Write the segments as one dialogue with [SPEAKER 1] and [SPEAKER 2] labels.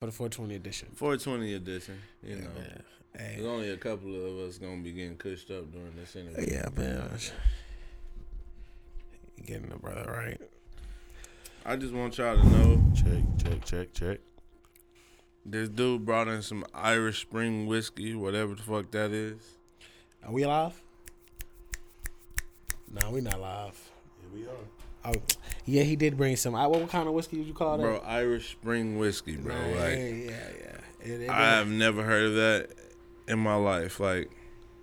[SPEAKER 1] for the 420 edition.
[SPEAKER 2] 420 edition. You know,
[SPEAKER 1] man. Hey.
[SPEAKER 2] there's only a couple of us gonna be getting cushed up during this interview.
[SPEAKER 1] Yeah, man. Getting the brother right.
[SPEAKER 2] I just want y'all to know
[SPEAKER 3] Check, check, check, check.
[SPEAKER 2] this dude brought in some Irish Spring whiskey, whatever the fuck that is.
[SPEAKER 1] Are we live? Nah, we not live.
[SPEAKER 3] Here we are.
[SPEAKER 1] Oh, yeah, he did bring some. What kind of whiskey did you call that?
[SPEAKER 2] Bro, Irish Spring whiskey, bro.
[SPEAKER 1] Nah,
[SPEAKER 2] Like
[SPEAKER 1] yeah, yeah, yeah. It- it-
[SPEAKER 2] I have never heard of that in my life. Like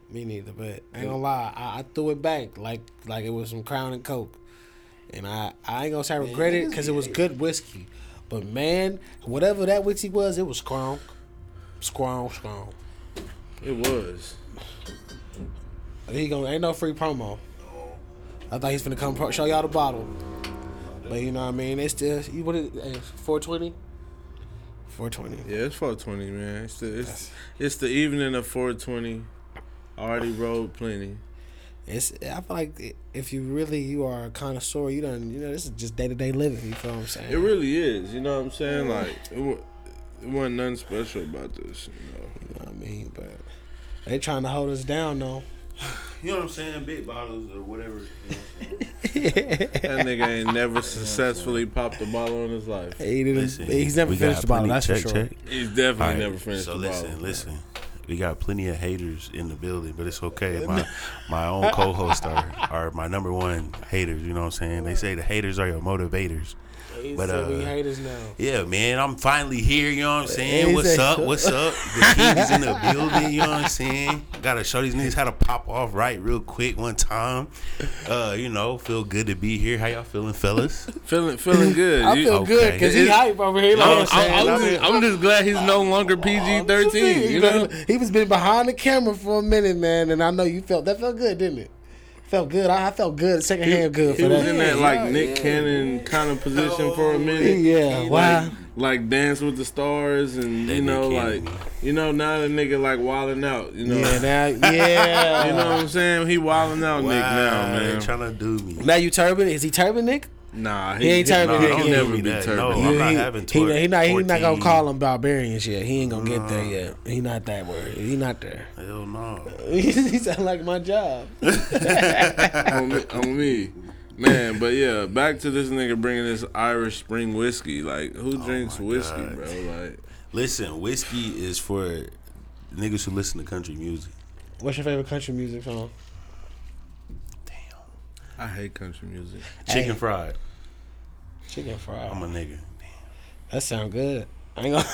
[SPEAKER 1] Me neither, but I ain't gonna lie, I, I threw it back like like it was some Crown and Coke, and I I ain't gonna say I regret it because it was good whiskey, but man, whatever that whiskey was, it was strong, strong, strong.
[SPEAKER 2] it was.
[SPEAKER 1] He gonna ain't no free promo. I thought he's gonna come pro- show y'all the bottle, but you know what I mean. It's still you what it four twenty. Four twenty.
[SPEAKER 2] Yeah, it's 420, man. It's the it's, it's the evening of 420. Already rode plenty.
[SPEAKER 1] It's I feel like if you really you are a connoisseur, you done you know this is just day to day living. You feel what I'm saying?
[SPEAKER 2] It really is. You know what I'm saying? Like it, wa- it wasn't nothing special about this. You know.
[SPEAKER 1] You know what I mean? But they trying to hold us down though.
[SPEAKER 3] You know what I'm saying? Big bottles or whatever. You know what
[SPEAKER 2] That nigga ain't never successfully popped a bottle in his life.
[SPEAKER 1] He didn't.
[SPEAKER 3] Listen,
[SPEAKER 1] he's never finished
[SPEAKER 3] got
[SPEAKER 1] the bottle. That's
[SPEAKER 3] check,
[SPEAKER 1] for sure.
[SPEAKER 3] check.
[SPEAKER 2] He's definitely
[SPEAKER 3] All right,
[SPEAKER 2] never finished
[SPEAKER 3] so
[SPEAKER 2] the
[SPEAKER 3] listen,
[SPEAKER 2] bottle.
[SPEAKER 3] So listen, listen. We got plenty of haters in the building, but it's okay. My my own co-hosts are, are my number one haters. You know what I'm saying? They say the haters are your motivators.
[SPEAKER 1] He
[SPEAKER 3] But,
[SPEAKER 1] said we
[SPEAKER 3] uh,
[SPEAKER 1] haters now.
[SPEAKER 3] Yeah, man, I'm finally here. You know what I'm saying?
[SPEAKER 1] He
[SPEAKER 3] What's
[SPEAKER 1] said-
[SPEAKER 3] up? What's up? The king is in the building. You know what I'm saying? Gotta show these niggas how to pop off right real quick one time. Uh, you know, feel good to be here. How y'all feeling, fellas?
[SPEAKER 2] feeling feeling good.
[SPEAKER 1] I
[SPEAKER 2] You-
[SPEAKER 1] feel good because he
[SPEAKER 2] It-
[SPEAKER 1] hype over here. Like
[SPEAKER 2] I'm,
[SPEAKER 1] I'm, saying,
[SPEAKER 2] I'm-
[SPEAKER 1] I
[SPEAKER 2] I'm just, I'm just glad he's no longer PG thirteen. You know,
[SPEAKER 1] he was been behind the camera for a minute, man, and I know you felt that felt good, didn't it? Felt good. I, I felt good, secondhand good
[SPEAKER 2] he
[SPEAKER 1] for
[SPEAKER 2] was
[SPEAKER 1] that.
[SPEAKER 2] in that like
[SPEAKER 1] Yeah,
[SPEAKER 2] Nick
[SPEAKER 1] yeah.
[SPEAKER 2] Cannon kind of position for a oh, minute.
[SPEAKER 1] Yeah, wow.
[SPEAKER 2] Like, like dance with the stars and
[SPEAKER 3] That
[SPEAKER 2] you know
[SPEAKER 3] Nick
[SPEAKER 2] like
[SPEAKER 3] Cannon.
[SPEAKER 2] you know now the nigga like wilding out. You know,
[SPEAKER 1] Yeah, now, yeah.
[SPEAKER 2] you know what I'm saying? He wilding out Nick now,
[SPEAKER 3] Wow, they
[SPEAKER 2] man.
[SPEAKER 3] trying to do me.
[SPEAKER 1] Now you turban? Is he turban, Nick?
[SPEAKER 2] Nah,
[SPEAKER 1] He ain't turban
[SPEAKER 3] Nah,
[SPEAKER 1] Nick
[SPEAKER 3] don't
[SPEAKER 1] yet.
[SPEAKER 3] never
[SPEAKER 2] never
[SPEAKER 3] be
[SPEAKER 2] be
[SPEAKER 3] that. No,
[SPEAKER 2] Yeah,
[SPEAKER 3] I'm not
[SPEAKER 1] he,
[SPEAKER 3] having
[SPEAKER 1] he, he not he not gonna call them barbarians yet. He ain't gonna get there yet. He not that worried. He not there.
[SPEAKER 3] Hell no.
[SPEAKER 1] he sound like my job.
[SPEAKER 2] on, me, on me. Man, but yeah, back to this nigga bringing this Irish Spring whiskey. Like, who oh drinks
[SPEAKER 3] my
[SPEAKER 2] whiskey,
[SPEAKER 3] God.
[SPEAKER 2] bro? Like,
[SPEAKER 3] Listen, whiskey is for niggas who listen to country music.
[SPEAKER 1] What's your favorite country music song?
[SPEAKER 2] I hate country music.
[SPEAKER 3] Chicken
[SPEAKER 1] Hey.
[SPEAKER 3] fried.
[SPEAKER 1] Chicken fried.
[SPEAKER 3] I'm a nigga.
[SPEAKER 1] That sound good. I ain't gonna.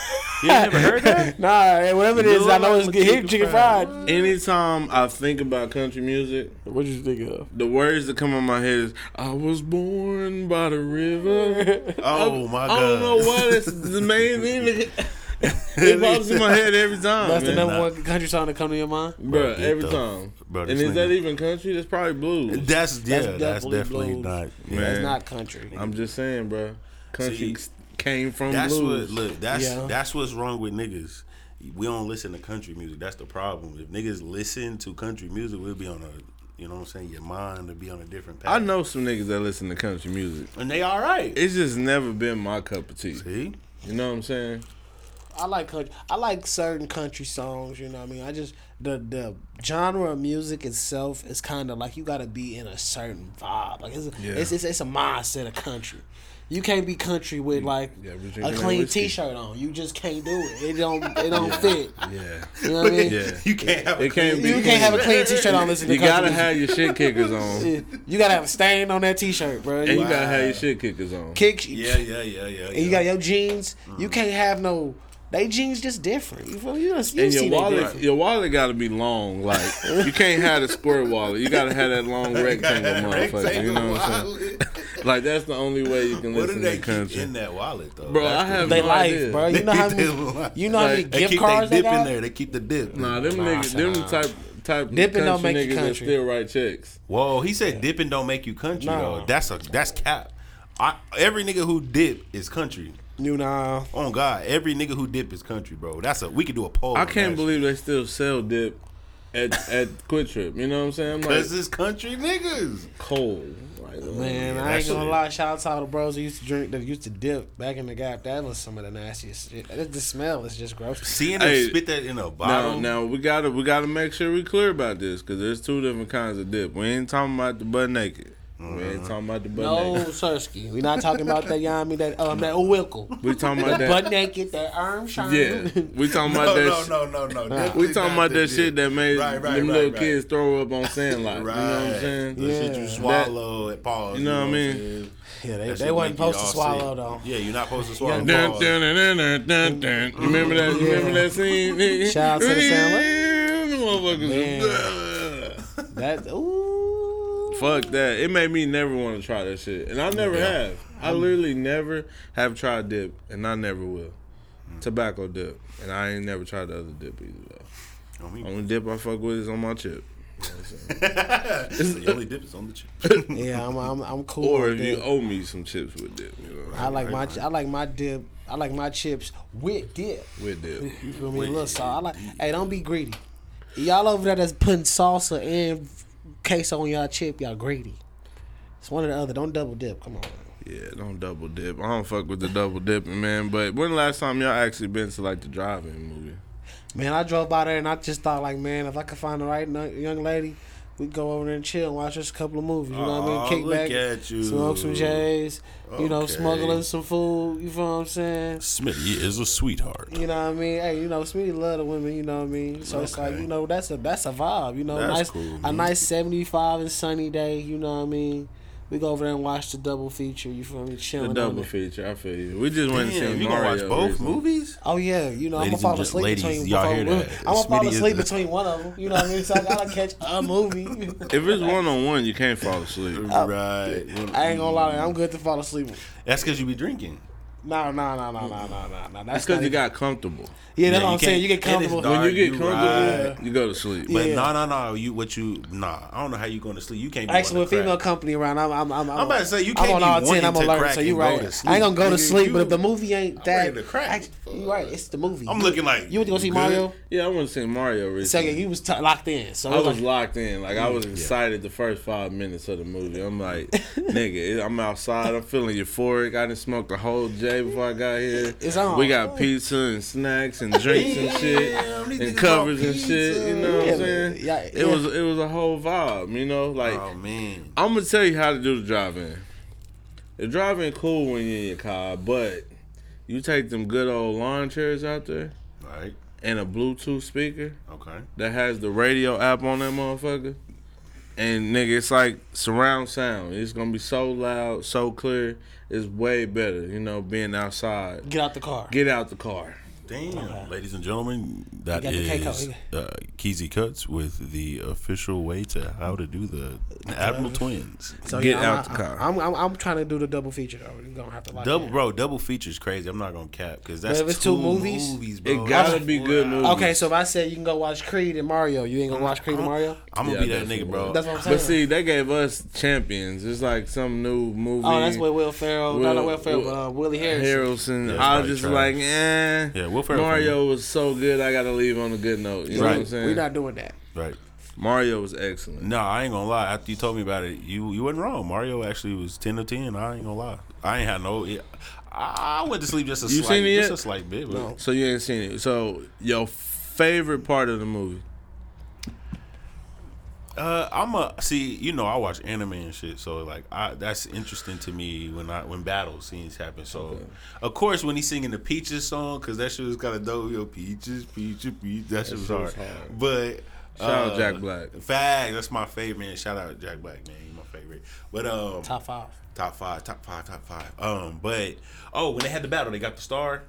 [SPEAKER 3] You never heard that?
[SPEAKER 1] nah, whatever it is, I know it's
[SPEAKER 3] I'm
[SPEAKER 1] good. Hit
[SPEAKER 3] chicken
[SPEAKER 1] chicken
[SPEAKER 3] fried.
[SPEAKER 1] fried.
[SPEAKER 2] Anytime I think about country music,
[SPEAKER 1] What you think of?
[SPEAKER 2] the words that come in my head is "I was born by the river."
[SPEAKER 3] Oh my god.
[SPEAKER 2] I
[SPEAKER 3] god.
[SPEAKER 2] don't know why that's the main thing. that- It pops in my head every time,
[SPEAKER 1] That's the number one country song that come to your mind.
[SPEAKER 2] Bro,
[SPEAKER 3] Get
[SPEAKER 2] every
[SPEAKER 3] the-
[SPEAKER 2] time.
[SPEAKER 3] bro,
[SPEAKER 2] and
[SPEAKER 3] this
[SPEAKER 2] is that
[SPEAKER 3] nigga-
[SPEAKER 2] even country? That's probably blues.
[SPEAKER 3] That's yeah, that's
[SPEAKER 1] definitely
[SPEAKER 3] definitely,
[SPEAKER 1] blues.
[SPEAKER 3] not.
[SPEAKER 2] Man.
[SPEAKER 1] That's not country.
[SPEAKER 2] I'm just saying, bro. Country
[SPEAKER 3] See,
[SPEAKER 2] came from
[SPEAKER 3] That's
[SPEAKER 2] blues.
[SPEAKER 3] what look. That's
[SPEAKER 1] Yeah.
[SPEAKER 3] that's what's wrong with niggas. We don't listen to country music. That's the problem. If niggas listen to country music, we'll be on a, you know what I'm saying. Your mind will be on a different path.
[SPEAKER 2] I know some niggas that listen to country music.
[SPEAKER 3] and they all right.
[SPEAKER 2] It's just never been my cup of tea.
[SPEAKER 3] See,
[SPEAKER 2] You know what I'm saying?
[SPEAKER 1] I like country. I like certain country songs. You know what I mean? I just the the genre of music itself is kind of like you got to be in a certain vibe. Like it's a,
[SPEAKER 2] Yeah.
[SPEAKER 1] it's, it's it's a mindset of country. You can't be country with mm, like
[SPEAKER 2] Yeah,
[SPEAKER 1] a clean. T-shirt on. You just can't do it. It don't it don't fit.
[SPEAKER 2] Yeah.
[SPEAKER 1] You know what I mean?
[SPEAKER 2] Yeah.
[SPEAKER 3] you can't have.
[SPEAKER 2] It can't be.
[SPEAKER 1] You can't have a clean T-shirt on. Listen to
[SPEAKER 2] You gotta
[SPEAKER 1] music.
[SPEAKER 2] have your shit kickers on.
[SPEAKER 1] You gotta have a stain on that T-shirt, bro.
[SPEAKER 2] And
[SPEAKER 1] You
[SPEAKER 2] you gotta have your shit kickers on.
[SPEAKER 1] kick.
[SPEAKER 3] Yeah, yeah, yeah, yeah.
[SPEAKER 1] And you got your jeans. You mm. can't have no. They jeans just different. You feel me? You, done- you
[SPEAKER 2] And
[SPEAKER 1] see
[SPEAKER 2] your
[SPEAKER 1] they
[SPEAKER 2] wallet,
[SPEAKER 1] different.
[SPEAKER 2] your wallet gotta be long. Like you can't have a square wallet. You gotta have that long rectangle, motherfucker. You know what I'm saying? Like that's the only way you can
[SPEAKER 3] What do
[SPEAKER 2] listen
[SPEAKER 3] they
[SPEAKER 2] to
[SPEAKER 3] keep
[SPEAKER 2] country.
[SPEAKER 3] in that wallet though?
[SPEAKER 2] Bro,
[SPEAKER 3] That's
[SPEAKER 2] I have
[SPEAKER 1] They
[SPEAKER 2] no
[SPEAKER 1] life,
[SPEAKER 2] idea.
[SPEAKER 1] bro. You know how
[SPEAKER 3] They
[SPEAKER 1] many,
[SPEAKER 3] life.
[SPEAKER 1] you know how many
[SPEAKER 2] Like,
[SPEAKER 3] They
[SPEAKER 1] gift
[SPEAKER 3] keep
[SPEAKER 1] cards
[SPEAKER 3] they
[SPEAKER 1] they
[SPEAKER 3] dip in there. They keep the dip.
[SPEAKER 2] Nah, them
[SPEAKER 1] Nah,
[SPEAKER 2] niggas, them
[SPEAKER 1] nah.
[SPEAKER 2] type type
[SPEAKER 1] Dipping
[SPEAKER 2] country
[SPEAKER 1] don't make you
[SPEAKER 2] niggas that
[SPEAKER 1] country.
[SPEAKER 2] still write checks.
[SPEAKER 3] Whoa, he said dipping don't make you country
[SPEAKER 1] Nah.
[SPEAKER 3] though. That's a that's cap. I, every nigga who dip is country.
[SPEAKER 1] You know,
[SPEAKER 3] Oh God, every nigga who dip is country, bro. That's a we could do a poll.
[SPEAKER 2] I can't
[SPEAKER 3] that
[SPEAKER 2] believe they still sell dip at at QuikTrip. You know what I'm saying? I'm like
[SPEAKER 3] Cause it's country niggas.
[SPEAKER 2] cold. Like Like,
[SPEAKER 1] Man,
[SPEAKER 3] oh,
[SPEAKER 1] I ain't
[SPEAKER 3] that
[SPEAKER 1] gonna
[SPEAKER 3] shit-
[SPEAKER 1] lie. Shout out to all the bros that used to drink, that used to dip back in the gap. That was some of the nastiest shit. That- The smell is just gross.
[SPEAKER 3] Seeing them
[SPEAKER 2] Hey,
[SPEAKER 3] spit that in a
[SPEAKER 2] Now,
[SPEAKER 3] bottle.
[SPEAKER 2] now we gotta we gotta make sure we clear about this because there's two different kinds of dip. We ain't talking about the butt naked. We ain't talking about the butt
[SPEAKER 1] No,
[SPEAKER 2] naked.
[SPEAKER 1] Sirski. We not talking about that. You know what I mean? That um, that Wilkle.
[SPEAKER 2] We talking about
[SPEAKER 1] That
[SPEAKER 2] that.
[SPEAKER 1] butt naked, that arm shine.
[SPEAKER 2] Yeah, we talking
[SPEAKER 3] no,
[SPEAKER 2] about that.
[SPEAKER 3] no,
[SPEAKER 2] sh-
[SPEAKER 3] no, no, no,
[SPEAKER 2] We talking about that shit that made
[SPEAKER 3] Right, right,
[SPEAKER 2] them
[SPEAKER 3] right,
[SPEAKER 2] little
[SPEAKER 3] right.
[SPEAKER 2] kids throw up on Sandlot.
[SPEAKER 3] Right.
[SPEAKER 2] You know what I'm saying?
[SPEAKER 3] The shit you swallow at pause.
[SPEAKER 2] You know what I mean?
[SPEAKER 3] saying?
[SPEAKER 1] Yeah, they, they wasn't supposed to swallow
[SPEAKER 3] sick.
[SPEAKER 1] though.
[SPEAKER 3] Yeah, you're not supposed to swallow.
[SPEAKER 2] Dun,
[SPEAKER 3] pause.
[SPEAKER 2] dun, dun, dun, dun, dun, dun. You Remember that? You Remember that scene?
[SPEAKER 1] Shout out to the
[SPEAKER 2] Man, the motherfuckers.
[SPEAKER 1] That ooh.
[SPEAKER 2] Fuck that. It made me never want to try that shit. And I never
[SPEAKER 3] Yeah.
[SPEAKER 2] have. I mm. literally never have tried dip, and I never will. Tobacco dip. And I ain't never tried the other dip either, though.
[SPEAKER 3] On me.
[SPEAKER 2] Only dip I fuck with is on my chip.
[SPEAKER 3] the only dip is on the chip.
[SPEAKER 1] Yeah, I'm I'm, I'm cool.
[SPEAKER 2] Or
[SPEAKER 1] with
[SPEAKER 2] if you owe me some chips with dip, you know.
[SPEAKER 1] I like my I like my dip. I like my chips with dip.
[SPEAKER 2] With dip.
[SPEAKER 1] You feel me? A little salt. I like. Hey, don't be greedy. Y'all over there that's putting salsa and queso on y'all chip. Y'all greedy. It's one or the other. Don't double dip. Come on.
[SPEAKER 2] Yeah, don't double dip. I don't fuck with the double dipping, man. But when the last time y'all actually been to like the drive-in movie?
[SPEAKER 1] Man, I drove by there and I just thought like, man, if I could find the right young lady, we go over there and chill and watch just a couple of movies. You know what I mean? Kick
[SPEAKER 3] look
[SPEAKER 1] back,
[SPEAKER 3] at you.
[SPEAKER 1] smoke some J's. You know,
[SPEAKER 3] Okay.
[SPEAKER 1] smuggling some food. You feel what I'm saying?
[SPEAKER 3] Smitty is a sweetheart.
[SPEAKER 1] You know what I mean? Hey, you know, Smitty love the women. You know what I mean? So it's like you know that's a that's a vibe. You know,
[SPEAKER 3] That's
[SPEAKER 1] nice
[SPEAKER 3] cool,
[SPEAKER 1] a nice seventy five and sunny day. You know what I mean? We go over there and watch the double feature. You feel me?
[SPEAKER 2] The
[SPEAKER 1] Chilling. The
[SPEAKER 2] double feature, I feel you. We just went and
[SPEAKER 3] Damn,
[SPEAKER 2] seen
[SPEAKER 3] you
[SPEAKER 2] Mario.
[SPEAKER 3] gonna watch both
[SPEAKER 2] recently.
[SPEAKER 3] movies?
[SPEAKER 1] Oh yeah, you know I'm gonna fall asleep
[SPEAKER 3] ladies,
[SPEAKER 1] between.
[SPEAKER 3] y'all hear that?
[SPEAKER 1] I'm gonna fall
[SPEAKER 3] Smitty is
[SPEAKER 1] asleep between one of them. You know what I mean? So I gotta catch a movie.
[SPEAKER 2] If it's one on one, you can't fall asleep.
[SPEAKER 3] right.
[SPEAKER 1] I ain't gonna lie, I'm good to fall asleep.
[SPEAKER 3] That's because you be drinking.
[SPEAKER 1] No, no, no, no, no, no, no, no.
[SPEAKER 2] That's
[SPEAKER 1] That's
[SPEAKER 2] because you
[SPEAKER 1] even-
[SPEAKER 2] got comfortable.
[SPEAKER 1] Yeah, that's
[SPEAKER 3] Yeah,
[SPEAKER 1] what I'm saying. You get
[SPEAKER 3] and it's
[SPEAKER 1] comfortable.
[SPEAKER 3] dark.
[SPEAKER 2] When you get
[SPEAKER 3] you
[SPEAKER 2] comfortable,
[SPEAKER 3] right.
[SPEAKER 2] you go to sleep.
[SPEAKER 3] But
[SPEAKER 1] Yeah.
[SPEAKER 3] no, no, no. You what you nah. I don't know how you going to sleep. You can't. Be
[SPEAKER 1] Actually, with
[SPEAKER 3] to crack.
[SPEAKER 1] female company around, I'm, I'm, I'm,
[SPEAKER 3] I'm about to say, you
[SPEAKER 1] I'm
[SPEAKER 3] can't
[SPEAKER 1] on
[SPEAKER 3] be
[SPEAKER 1] all ten.
[SPEAKER 3] wanting
[SPEAKER 1] I'm
[SPEAKER 3] to
[SPEAKER 1] alert.
[SPEAKER 3] crack
[SPEAKER 1] So you
[SPEAKER 3] and go
[SPEAKER 1] right.
[SPEAKER 3] to
[SPEAKER 1] I ain't gonna go to
[SPEAKER 3] Nigga,
[SPEAKER 1] sleep, but if the movie ain't
[SPEAKER 3] I'm
[SPEAKER 1] that,
[SPEAKER 3] ready to crack.
[SPEAKER 1] act- you right. It's the movie.
[SPEAKER 3] I'm looking like
[SPEAKER 1] You went to go see
[SPEAKER 3] good.
[SPEAKER 1] Mario.
[SPEAKER 2] Yeah, I went to see Mario recently.
[SPEAKER 1] Second, you was t- locked in. So
[SPEAKER 2] I
[SPEAKER 1] was
[SPEAKER 2] was locked in. Like I was mm, excited the first five minutes of the movie. I'm like, nigga, I'm outside. I'm feeling euphoric. I didn't smoke the whole J before I got here.
[SPEAKER 1] It's on.
[SPEAKER 2] We got pizza and snacks and drinks and shit
[SPEAKER 3] these
[SPEAKER 2] and covers and shit. You know what
[SPEAKER 1] Yeah,
[SPEAKER 2] I'm saying?
[SPEAKER 1] yeah,
[SPEAKER 2] It was it was a whole vibe. You know, like
[SPEAKER 3] Oh man.
[SPEAKER 2] I'm gonna tell you how to do the drive-in. The drive-in cool when you're in your car, but you take them good old lawn chairs out there
[SPEAKER 3] Right.
[SPEAKER 2] and a Bluetooth speaker
[SPEAKER 3] Okay.
[SPEAKER 2] that has the radio app on that motherfucker. And nigga, it's like surround sound. It's gonna be so loud, so clear. It's way better, you know, being outside.
[SPEAKER 1] get out the car.
[SPEAKER 2] Get out the car.
[SPEAKER 3] Damn. Ladies and gentlemen, that is
[SPEAKER 1] got the K
[SPEAKER 3] is uh, Keezy Cuts with the official way to how to do the Admiral Twins.
[SPEAKER 1] So,
[SPEAKER 2] Get
[SPEAKER 1] yeah,
[SPEAKER 2] out
[SPEAKER 1] I'm,
[SPEAKER 2] the car.
[SPEAKER 1] I'm, I'm, I'm trying to do the double feature though. You're gonna have to lock
[SPEAKER 3] Double,
[SPEAKER 1] in.
[SPEAKER 3] bro, double features crazy. I'm not gonna cap because that's
[SPEAKER 1] if it's two movies,
[SPEAKER 3] bro.
[SPEAKER 2] It gotta
[SPEAKER 3] That's
[SPEAKER 2] be good movies.
[SPEAKER 1] Okay, so if I said you can go watch Creed and Mario, you ain't gonna watch Creed and Mario?
[SPEAKER 3] I'm gonna
[SPEAKER 2] Yeah,
[SPEAKER 3] be that nigga, bro.
[SPEAKER 1] That's what I'm saying.
[SPEAKER 2] But see, they gave us champions. It's like some new movie.
[SPEAKER 1] oh, that's with Will Ferrell. no,
[SPEAKER 2] Will-
[SPEAKER 1] not Will Ferrell,
[SPEAKER 2] Will-
[SPEAKER 1] uh, Willie Harris.
[SPEAKER 2] Harrelson.
[SPEAKER 3] Yeah,
[SPEAKER 2] I was just
[SPEAKER 3] trash.
[SPEAKER 2] like, eh.
[SPEAKER 3] Yeah, Will Ferrell
[SPEAKER 2] Mario was so good. I gotta leave on a good note. You know what I'm
[SPEAKER 3] Right.
[SPEAKER 2] saying?
[SPEAKER 1] We're not doing that.
[SPEAKER 3] right.
[SPEAKER 2] Mario was excellent.
[SPEAKER 3] No, I ain't gonna lie. After you told me about it, you you wasn't wrong. Mario actually was ten to ten. I ain't gonna lie. I ain't had no. I I went to sleep just a
[SPEAKER 2] You
[SPEAKER 3] slight,
[SPEAKER 2] seen it
[SPEAKER 3] just
[SPEAKER 2] yet?
[SPEAKER 3] a slight bit. But
[SPEAKER 1] No.
[SPEAKER 2] So you ain't seen it. So your favorite part of the movie?
[SPEAKER 3] Uh, I'm a see. You know, I watch anime and shit, so like, I that's interesting to me when I when battle scenes happen. So, of course, when he's singing the Peaches song, because that shit was kind of dope. Yo, Peaches, Peaches, Peaches. That shit was
[SPEAKER 2] shit
[SPEAKER 3] hard.
[SPEAKER 2] was hard.
[SPEAKER 3] But
[SPEAKER 2] Shout out
[SPEAKER 3] uh,
[SPEAKER 2] Jack Black.
[SPEAKER 3] Fact, that's my favorite man. Shout out Jack Black, man. He's my favorite. But um,
[SPEAKER 1] Top five.
[SPEAKER 3] top five, top five, top five. Um, but oh, when they had the battle, they got the star.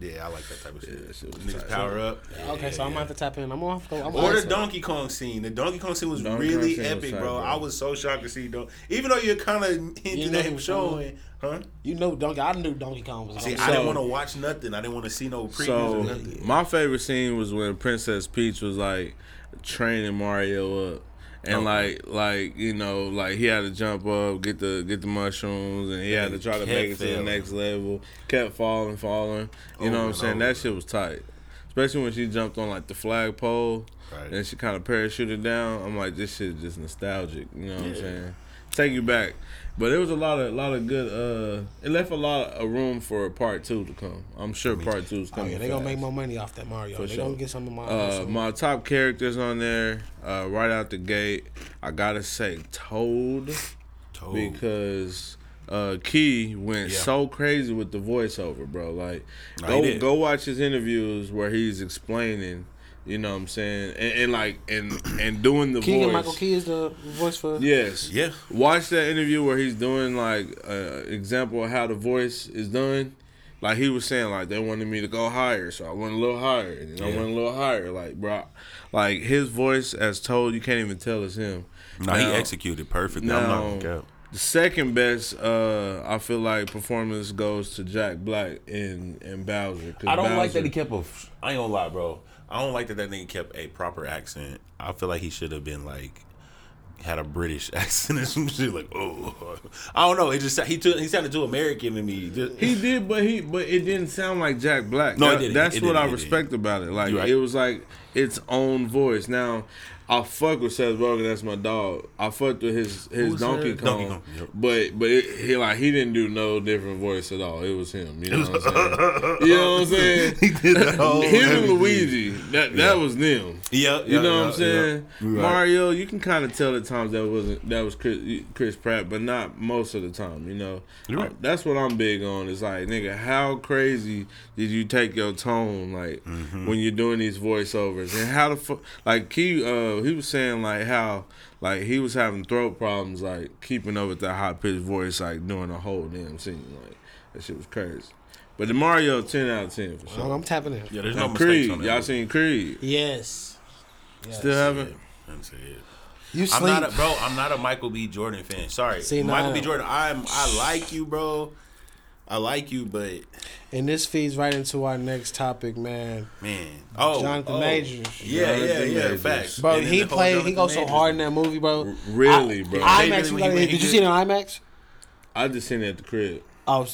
[SPEAKER 3] Yeah, I like that type of shit.
[SPEAKER 2] Yeah, shit was
[SPEAKER 3] Niggas
[SPEAKER 2] tight.
[SPEAKER 3] power up.
[SPEAKER 1] Okay, so I'm gonna have to tap in. I'm gonna have to go. I'm
[SPEAKER 3] Or the Donkey Kong scene. The Donkey Kong scene was
[SPEAKER 2] Donkey
[SPEAKER 3] really
[SPEAKER 2] Kong scene was
[SPEAKER 3] epic,
[SPEAKER 2] tight,
[SPEAKER 3] bro.
[SPEAKER 2] bro.
[SPEAKER 3] I was so shocked to see Don. Even though you're kind of hinting
[SPEAKER 1] know
[SPEAKER 3] at him
[SPEAKER 1] was
[SPEAKER 3] showing, huh?
[SPEAKER 1] You know Donkey. I knew Donkey Kong was.
[SPEAKER 3] See,
[SPEAKER 1] gonna
[SPEAKER 3] I didn't want to watch nothing. I didn't want to see no previews
[SPEAKER 2] So
[SPEAKER 3] or nothing.
[SPEAKER 2] my favorite scene was when Princess Peach was like training Mario up. And like, like you know, like he had to jump up, get the get the mushrooms, and he had to try to make it to the next level. Kept falling, falling. You know what I'm saying? That shit was tight, especially when she jumped on like the flagpole,
[SPEAKER 3] Right.
[SPEAKER 2] and she kind of parachuted down. I'm like, this shit is just nostalgic. You know what I'm saying? take you back. But it was a lot of a lot of good. uh It left a lot of room for part two to come. I'm sure part two is
[SPEAKER 1] Oh
[SPEAKER 2] coming.
[SPEAKER 1] yeah, they gonna make more money off that Mario.
[SPEAKER 2] For
[SPEAKER 1] they
[SPEAKER 2] sure.
[SPEAKER 1] gonna get some of my.
[SPEAKER 2] Uh, my top characters on there, uh, right out the gate, I gotta say Toad
[SPEAKER 3] Toad.
[SPEAKER 2] because uh, Key went
[SPEAKER 3] Yeah.
[SPEAKER 2] so crazy with the voiceover, bro. Like,
[SPEAKER 3] Nah,
[SPEAKER 2] go go watch his interviews where he's explaining. You know what I'm saying, and, and like and and doing the
[SPEAKER 1] Keegan
[SPEAKER 2] voice.
[SPEAKER 1] Michael Key is the voice for.
[SPEAKER 2] Yes.
[SPEAKER 3] Yeah.
[SPEAKER 2] Watch that interview where he's doing like an example of how the voice is done. Like he was saying, like they wanted me to go higher, so I went a little higher, and then I went a little higher. Like bro, like his voice, as told, you can't even tell it's him.
[SPEAKER 3] No, he executed perfectly. I'm not gonna
[SPEAKER 2] now. The second best, uh, I feel like performance goes to Jack Black in in Bowser.
[SPEAKER 3] I don't like that he kept a. I ain't gonna lie, bro. I don't like that that nigga kept a proper accent. I feel like he should have been like had a British accent or some shit. Like, oh, I don't know. It just he took he sounded too American to me. Just,
[SPEAKER 2] He did, but he but it didn't sound like Jack Black.
[SPEAKER 3] No, it
[SPEAKER 2] That-
[SPEAKER 3] didn't.
[SPEAKER 2] That's
[SPEAKER 3] It
[SPEAKER 2] what. I respect about it. Like
[SPEAKER 3] right.
[SPEAKER 2] it was like its own voice. Now I fuck with Seth Rogen. That's my dog. I fucked with his his Donkey? Kong,
[SPEAKER 3] Donkey Kong, yep.
[SPEAKER 2] but but it, he like he didn't do no different voice at all. It was him. You know what I'm saying? you know what I'm saying?
[SPEAKER 3] he did the whole
[SPEAKER 2] him and. Luigi. That that was them.
[SPEAKER 3] Yeah,
[SPEAKER 2] You
[SPEAKER 3] yeah,
[SPEAKER 2] know
[SPEAKER 3] yeah,
[SPEAKER 2] what I'm saying?
[SPEAKER 3] yeah. Right.
[SPEAKER 2] Mario, you can kind of tell at times that wasn't that was Chris, Chris Pratt, but not most of the time. You know,
[SPEAKER 3] right.
[SPEAKER 2] Uh, that's what I'm big on. Is like, nigga, how crazy did you take your tone, like
[SPEAKER 3] Mm-hmm.
[SPEAKER 2] when you're doing these voiceovers, and how the fuck, like he, uh, he was saying like how, like he was having throat problems, like keeping up with that high pitched voice, like doing the whole damn scene, like that shit was crazy. But the Mario, ten out of ten for
[SPEAKER 1] Oh,
[SPEAKER 2] sure.
[SPEAKER 1] I'm tapping in.
[SPEAKER 3] Yeah, there's
[SPEAKER 2] Now,
[SPEAKER 3] no mistakes
[SPEAKER 2] Creed,
[SPEAKER 3] on that.
[SPEAKER 2] y'all seen Creed?
[SPEAKER 1] Yes. yes.
[SPEAKER 2] Still haven't?
[SPEAKER 3] Yeah, I didn't say it.
[SPEAKER 1] You
[SPEAKER 3] I'm
[SPEAKER 1] sleep.
[SPEAKER 3] not a bro. I'm not a Michael B. Jordan fan. Sorry,
[SPEAKER 1] See, no,
[SPEAKER 3] Michael
[SPEAKER 1] I
[SPEAKER 3] B.
[SPEAKER 1] know.
[SPEAKER 3] Jordan. I'm. I like you, bro. I like you, but
[SPEAKER 1] and this feeds right into our next topic, man.
[SPEAKER 3] man, oh,
[SPEAKER 1] Jonathan
[SPEAKER 3] oh.
[SPEAKER 1] Majors.
[SPEAKER 3] Yeah, yeah,
[SPEAKER 2] Jonathan
[SPEAKER 3] yeah.
[SPEAKER 2] Majors.
[SPEAKER 3] Facts,
[SPEAKER 1] Bro,
[SPEAKER 3] And
[SPEAKER 1] he
[SPEAKER 3] the whole
[SPEAKER 1] played. He goes so hard in that movie, bro.
[SPEAKER 2] Really,
[SPEAKER 1] I-
[SPEAKER 2] bro.
[SPEAKER 1] IMAX.
[SPEAKER 3] Really,
[SPEAKER 1] you gotta- did you
[SPEAKER 3] he
[SPEAKER 1] see it on IMAX?
[SPEAKER 2] I just seen it at the crib.
[SPEAKER 1] Oh,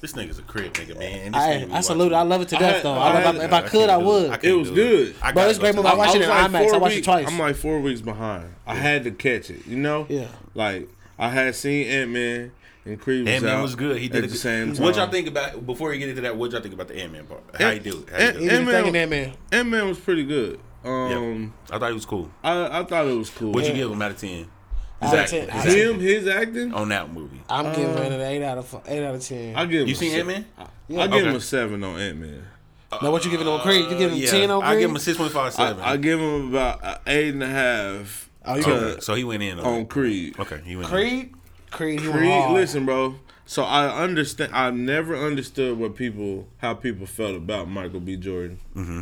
[SPEAKER 3] This nigga's a crib nigga, man. This
[SPEAKER 1] I, I salute. it. I love it to
[SPEAKER 2] I
[SPEAKER 1] death,
[SPEAKER 2] had-
[SPEAKER 1] though.
[SPEAKER 2] I
[SPEAKER 1] I love-
[SPEAKER 2] had-
[SPEAKER 1] if I
[SPEAKER 3] I
[SPEAKER 1] could,
[SPEAKER 3] can't
[SPEAKER 1] I would.
[SPEAKER 2] It was good.
[SPEAKER 3] I
[SPEAKER 1] Bro, it's great movie. I watched it in IMAX. I watched it twice.
[SPEAKER 2] I'm like four weeks behind. I had to catch it. You know.
[SPEAKER 1] Yeah.
[SPEAKER 2] Like I had seen Ant Man and Creed was
[SPEAKER 3] Ant Man
[SPEAKER 2] out
[SPEAKER 3] was good. He did
[SPEAKER 2] at the
[SPEAKER 3] good-
[SPEAKER 2] same time.
[SPEAKER 3] What y'all think about before you get into that? What y'all think about the Ant Man part? How you do? How you do?
[SPEAKER 2] Ant-Man,
[SPEAKER 1] thinking that man.
[SPEAKER 2] Ant Man was pretty good. Um,
[SPEAKER 3] I thought he was cool.
[SPEAKER 2] I I thought it was cool.
[SPEAKER 3] What'd you give him out of ten?
[SPEAKER 1] Out
[SPEAKER 3] His
[SPEAKER 1] of
[SPEAKER 3] acting,
[SPEAKER 1] 10.
[SPEAKER 3] his acting
[SPEAKER 2] Him, his acting.
[SPEAKER 3] on that movie.
[SPEAKER 1] I'm giving
[SPEAKER 2] Uh,
[SPEAKER 1] it an eight out of eight out of ten.
[SPEAKER 2] I give him.
[SPEAKER 3] You
[SPEAKER 2] a
[SPEAKER 3] seen Ant Man?
[SPEAKER 2] I
[SPEAKER 1] Yeah.
[SPEAKER 2] give him a seven on Ant Man.
[SPEAKER 1] now what you giving on Creed? You giving him
[SPEAKER 3] yeah,
[SPEAKER 1] ten on Creed?
[SPEAKER 3] I give him a six point five seven.
[SPEAKER 2] I, I give him about an eight and a half
[SPEAKER 1] Oh, you
[SPEAKER 2] to-
[SPEAKER 3] okay, so he went in on,
[SPEAKER 2] on
[SPEAKER 3] it.
[SPEAKER 2] Creed.
[SPEAKER 3] Okay, he went in.
[SPEAKER 1] Creed. Creed. He went
[SPEAKER 2] Creed,
[SPEAKER 1] hard.
[SPEAKER 2] listen, bro. So I understand. I never understood what people, how people felt about Michael B. Jordan
[SPEAKER 3] Mm-hmm.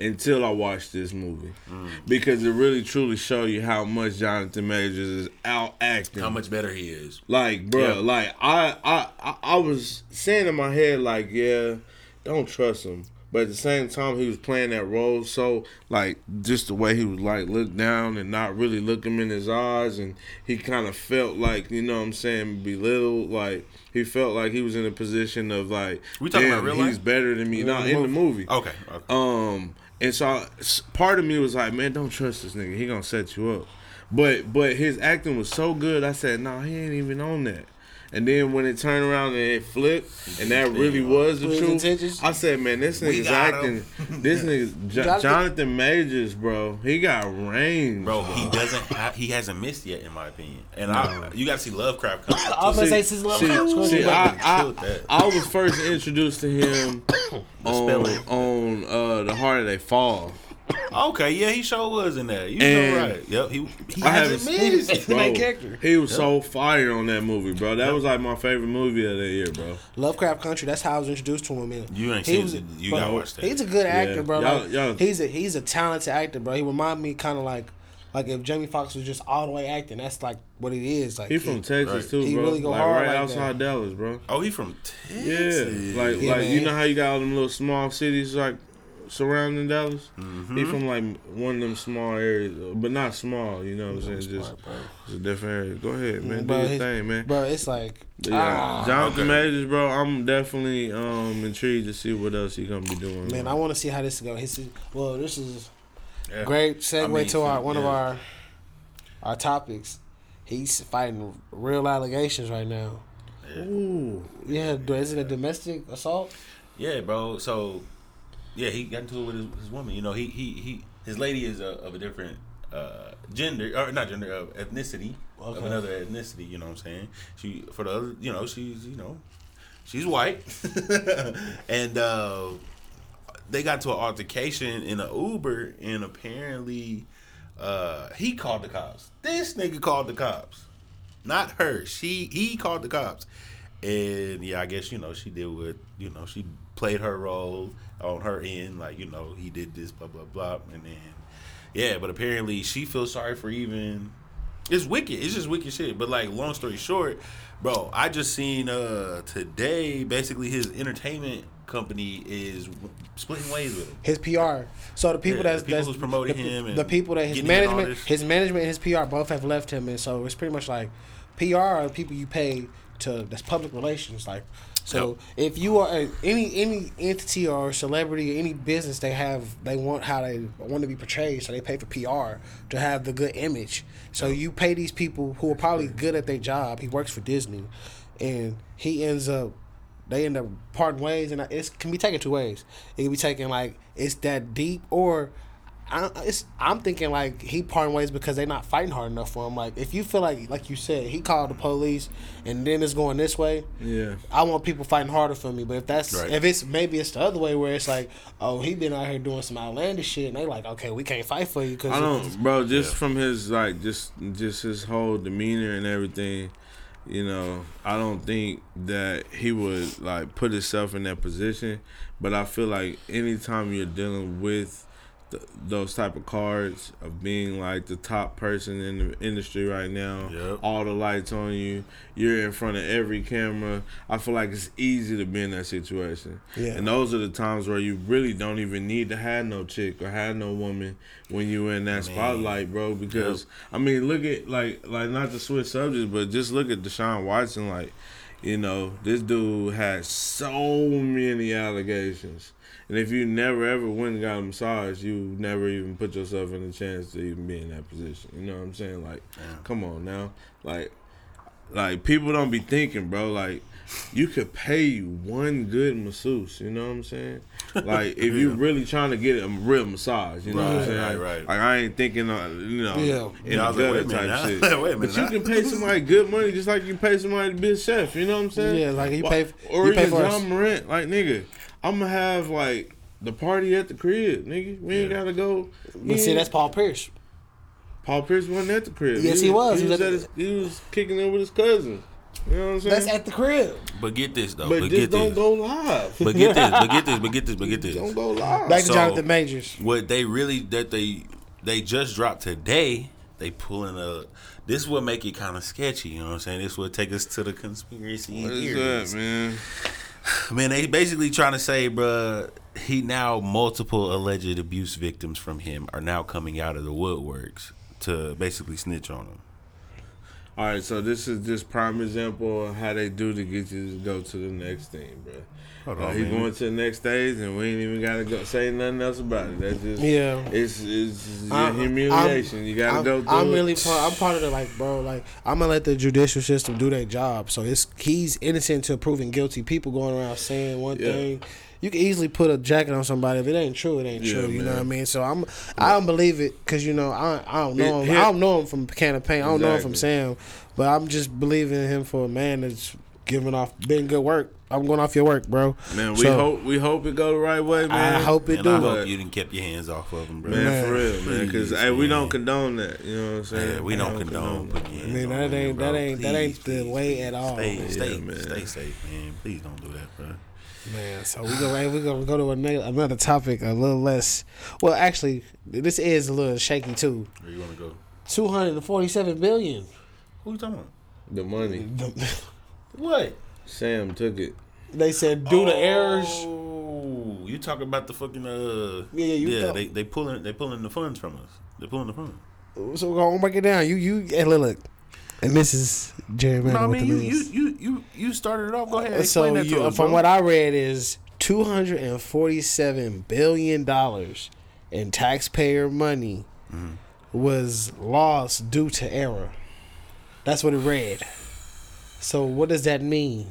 [SPEAKER 2] until I watched this movie,
[SPEAKER 3] Mm.
[SPEAKER 2] because it really truly show you how much Jonathan Majors is out acting.
[SPEAKER 3] How much better he is.
[SPEAKER 2] Like, bro,
[SPEAKER 3] Yeah.
[SPEAKER 2] like I, I, I, I was saying in my head, like, yeah, don't trust him. But at the same time, he was playing that role so, like, just the way he was like look down and not really look him in his eyes, and he kind of felt like, you know, what I'm saying, belittled. Like he felt like he was in a position of like,
[SPEAKER 3] We talking
[SPEAKER 2] damn,
[SPEAKER 3] about real
[SPEAKER 2] he's
[SPEAKER 3] life?
[SPEAKER 2] better than me. Not in the movie.
[SPEAKER 3] Okay, okay.
[SPEAKER 2] Um, and so I- part of me was like, man, don't trust this nigga. He gonna set you up. But but his acting was so good. I said, no, he ain't even on that. And then when it turned around and it flipped, and that really was the truth,
[SPEAKER 1] intentions?
[SPEAKER 2] I said, man, this
[SPEAKER 3] We
[SPEAKER 2] nigga's acting. This nigga's Jo-
[SPEAKER 1] Jonathan-
[SPEAKER 2] Jonathan Majors, bro. He got range,
[SPEAKER 3] Bro, he doesn't. Ha- he hasn't missed yet, in my opinion. And I, you got to see Lovecraft come.
[SPEAKER 1] I was gonna say since love.
[SPEAKER 2] See, see,
[SPEAKER 3] I-
[SPEAKER 2] I. I, I was first introduced to him on on uh, the harder they fall.
[SPEAKER 3] Okay, yeah, he sure was in that. You
[SPEAKER 2] And-
[SPEAKER 3] sure right. Yep, he he
[SPEAKER 2] I
[SPEAKER 3] hasn't
[SPEAKER 2] haven't
[SPEAKER 3] missed.
[SPEAKER 1] He's the main character.
[SPEAKER 2] He was so fire on that movie, bro. That was like my favorite movie of the year, bro.
[SPEAKER 1] Lovecraft Country. That's how I was introduced to him. Man.
[SPEAKER 3] You ain't
[SPEAKER 1] He
[SPEAKER 3] seen
[SPEAKER 1] was-
[SPEAKER 3] it. You
[SPEAKER 1] bro,
[SPEAKER 3] gotta watch that.
[SPEAKER 1] He's a good actor, bro.
[SPEAKER 2] Y'all- y'all-
[SPEAKER 1] he's a he's a talented actor, bro. He remind me kind of like like if Jamie Foxx was just all the way acting. That's like what he is. Like
[SPEAKER 2] He from Texas
[SPEAKER 3] Right.
[SPEAKER 2] too,
[SPEAKER 1] He really go
[SPEAKER 2] like
[SPEAKER 1] hard
[SPEAKER 2] right
[SPEAKER 1] like
[SPEAKER 2] outside
[SPEAKER 1] that.
[SPEAKER 2] Dallas, bro.
[SPEAKER 3] Oh, he from
[SPEAKER 2] Yeah,
[SPEAKER 3] Texas.
[SPEAKER 2] like
[SPEAKER 1] Yeah,
[SPEAKER 2] like you know how you got all them little small cities like surrounding Dallas.
[SPEAKER 3] Mm-hmm.
[SPEAKER 2] He from like one of them small areas, but not small. You know what I'm saying? Just
[SPEAKER 1] smart,
[SPEAKER 2] it's a different area. Go ahead, man.
[SPEAKER 1] Bro,
[SPEAKER 2] Do your thing, man.
[SPEAKER 1] bro. It's like
[SPEAKER 2] But yeah,
[SPEAKER 1] ah,
[SPEAKER 2] Jonathan
[SPEAKER 3] okay.
[SPEAKER 2] Majors, bro. I'm definitely um intrigued to see what else he gonna be doing.
[SPEAKER 1] man. I want to see how this go. His well, this is
[SPEAKER 3] Yeah.
[SPEAKER 1] great segue
[SPEAKER 3] I mean,
[SPEAKER 1] to our one of our our topics. he's fighting real allegations right now.
[SPEAKER 2] Ooh.
[SPEAKER 1] Yeah, do- is it a domestic assault?
[SPEAKER 3] Yeah, bro. So, yeah, he got into it with his, his woman. You know, he he he his lady is a, of a different uh, gender or not gender of ethnicity of another ethnicity. You know what I'm saying? She for the other, you know, she's you know, she's white, and uh, they got to an altercation in an Uber, and apparently, uh, he called the cops. This nigga called the cops, not her. She he called the cops, and yeah, I guess you know she did what you know she played her role on her end, like you know he did this, blah blah blah, and then yeah, but apparently she feels sorry for even. It's wicked. It's just wicked shit. But like, long story short, bro, I just seen uh today basically his entertainment company is splitting ways with him.
[SPEAKER 1] His PR. So the people
[SPEAKER 3] Yeah,
[SPEAKER 1] that's
[SPEAKER 3] the people
[SPEAKER 1] that's
[SPEAKER 3] who's promoting
[SPEAKER 1] the,
[SPEAKER 3] him and
[SPEAKER 1] the people that his
[SPEAKER 3] getting him all
[SPEAKER 1] management, his management, and his PR both have left him, and so it's pretty much like PR are the people you pay to. That's public relations, like. So if you are a, any any entity or celebrity, or any business, they have they want how they want to be portrayed, so they pay for PR to have the good image. So you pay these people who are probably good at their job. He works for Disney, and he ends up they end up parting ways, and it can be taken two ways. It can be taken like it's that deep, or I, it's, I'm thinking like he parting ways because they're not fighting hard enough for him. Like if you feel like, like you said, he called the police, and then it's going this way.
[SPEAKER 2] Yeah.
[SPEAKER 1] I want people fighting harder for me. But if that's
[SPEAKER 3] Right.
[SPEAKER 1] if it's maybe it's the other way where it's like, oh, he been out here doing some outlandish shit, and they like, okay, we can't fight for you because
[SPEAKER 2] I don't, bro. Just
[SPEAKER 3] Yeah.
[SPEAKER 2] from his like, just just his whole demeanor and everything, you know. I don't think that he would like put himself in that position. But I feel like anytime you're dealing with th- those type of cards of being like the top person in the industry right now,
[SPEAKER 3] Yep.
[SPEAKER 2] all the lights on you, you're in front of every camera. I feel like it's easy to be in that situation.
[SPEAKER 1] Yeah.
[SPEAKER 2] And those are the times where you really don't even need to have no chick or have no woman when you're in that
[SPEAKER 3] Man.
[SPEAKER 2] spotlight, bro. Because I mean, look at like like not to switch subjects, but just look at Deshaun Watson. Like, you know, this dude had so many allegations. And if you never ever went and got a massage, you never even put yourself in a chance to even be in that position. You know what I'm saying? Like,
[SPEAKER 3] Yeah.
[SPEAKER 2] come on now. Like, like people don't be thinking, bro. Like, you could pay one good masseuse. You know what I'm saying? Like, if you really trying to get a real massage, you know what I'm saying?
[SPEAKER 3] right, right.
[SPEAKER 2] Like, I ain't thinking, uh, you know,
[SPEAKER 1] Yeah.
[SPEAKER 2] in
[SPEAKER 3] Yeah, I
[SPEAKER 2] the
[SPEAKER 3] was like,
[SPEAKER 2] gutter
[SPEAKER 3] wait a
[SPEAKER 2] type
[SPEAKER 3] minute,
[SPEAKER 2] shit.
[SPEAKER 3] now. Wait a minute,
[SPEAKER 2] but you can pay somebody good money just like you pay somebody to be a chef. You know what I'm saying?
[SPEAKER 1] Yeah, like you pay-
[SPEAKER 2] or
[SPEAKER 1] you pay for us.
[SPEAKER 2] Ja Morant. Like, nigga, I'm gonna have like the party at the crib, nigga. We ain't gotta go.
[SPEAKER 1] But see, that's Paul Pierce.
[SPEAKER 2] Paul Pierce wasn't at the crib.
[SPEAKER 1] Yes, he was.
[SPEAKER 2] He,
[SPEAKER 1] He
[SPEAKER 2] was,
[SPEAKER 1] was
[SPEAKER 2] at
[SPEAKER 1] at
[SPEAKER 2] his, he was kicking it with his cousin. You know what I'm saying?
[SPEAKER 1] That's at the crib.
[SPEAKER 3] But get this though.
[SPEAKER 2] but
[SPEAKER 3] But,
[SPEAKER 2] just
[SPEAKER 3] get
[SPEAKER 2] don't
[SPEAKER 3] this.
[SPEAKER 2] go live.
[SPEAKER 3] But get this. But get this. But get this. But get this.
[SPEAKER 2] don't go live.
[SPEAKER 1] Back to
[SPEAKER 3] So-
[SPEAKER 1] Jonathan Majors.
[SPEAKER 3] what they really that they they just dropped today. They pulling a. This would make it kind of sketchy. You know what I'm saying? This would take us to the conspiracy
[SPEAKER 2] what is
[SPEAKER 3] theories.
[SPEAKER 2] that, man?
[SPEAKER 3] Man, they basically trying to say, bruh, he now multiple alleged abuse victims from him are now coming out of the woodworks to basically snitch on him.
[SPEAKER 2] All right, so this is just prime example of how they do to get you to go to the next thing, bro.
[SPEAKER 3] Hold
[SPEAKER 2] Uh,
[SPEAKER 3] on,
[SPEAKER 2] he
[SPEAKER 3] man.
[SPEAKER 2] going to the next stage, and we ain't even gotta go say nothing else about it. That's just
[SPEAKER 1] Yeah.
[SPEAKER 2] It's it's
[SPEAKER 1] I'm-
[SPEAKER 2] humiliation. you gotta
[SPEAKER 1] I'm,
[SPEAKER 2] go through.
[SPEAKER 1] I'm
[SPEAKER 2] it.
[SPEAKER 1] really part. I'm part of the like, bro. Like, I'm gonna let the judicial system do their job. So it's he's innocent to proven guilty. People going around saying one
[SPEAKER 2] Yeah.
[SPEAKER 1] thing. You can easily put a jacket on somebody. If it ain't true, it ain't
[SPEAKER 2] Yeah,
[SPEAKER 1] true. You know what I mean? So I'm. I don't believe it because you know I I don't know
[SPEAKER 2] It-
[SPEAKER 1] him. I don't know him from Can of Paint. I don't know him from Sam. But I'm just believing him for a man that's giving off, being good work. I'm going off your work, bro.
[SPEAKER 2] Man, we
[SPEAKER 1] So,
[SPEAKER 2] hope we hope it go the right way, man.
[SPEAKER 1] I hope it
[SPEAKER 3] And
[SPEAKER 1] do.
[SPEAKER 3] I
[SPEAKER 2] But-
[SPEAKER 3] hope you didn't kept your hands off of them, bro.
[SPEAKER 2] man,
[SPEAKER 1] Man,
[SPEAKER 2] for real, man. Because hey, we don't condone that. You know what I'm saying?
[SPEAKER 3] Yeah, we don't condone
[SPEAKER 2] that.
[SPEAKER 3] putting your
[SPEAKER 1] I
[SPEAKER 3] hands
[SPEAKER 1] mean,
[SPEAKER 3] on
[SPEAKER 1] that ain't- that
[SPEAKER 3] bro.
[SPEAKER 1] ain't- that ain't the way at all.
[SPEAKER 3] Stay,
[SPEAKER 2] Yeah,
[SPEAKER 3] stay,
[SPEAKER 2] man.
[SPEAKER 3] stay safe, man. Please don't do that, bro.
[SPEAKER 1] Man, so we go. Hey, we gonna go to another, another topic, a little less. Well, actually, this is a little shaky too.
[SPEAKER 3] Where you want to go?
[SPEAKER 1] Two hundred and forty-seven billion.
[SPEAKER 3] Who you talking about?
[SPEAKER 2] The money.
[SPEAKER 3] What?
[SPEAKER 2] Sam took it.
[SPEAKER 1] They said due to errors.
[SPEAKER 3] Oh, you talking about the fucking uh?
[SPEAKER 1] Yeah, yeah, you
[SPEAKER 3] yeah.
[SPEAKER 1] talk-
[SPEAKER 3] They they pulling they pulling the funds from us. They're pulling the funds.
[SPEAKER 1] So we're gonna break it down. You, you, hey, look, look. And this is Jerry
[SPEAKER 3] No, I
[SPEAKER 1] with
[SPEAKER 3] mean
[SPEAKER 1] the
[SPEAKER 3] you you
[SPEAKER 1] news.
[SPEAKER 3] you you you started it off. Go ahead. Explain
[SPEAKER 1] so
[SPEAKER 3] that to
[SPEAKER 1] you,
[SPEAKER 3] us,
[SPEAKER 1] from
[SPEAKER 3] bro.
[SPEAKER 1] what I read is two hundred and forty-seven billion dollars in taxpayer money
[SPEAKER 3] Mm-hmm.
[SPEAKER 1] was lost due to error. That's what it read. So what does that mean?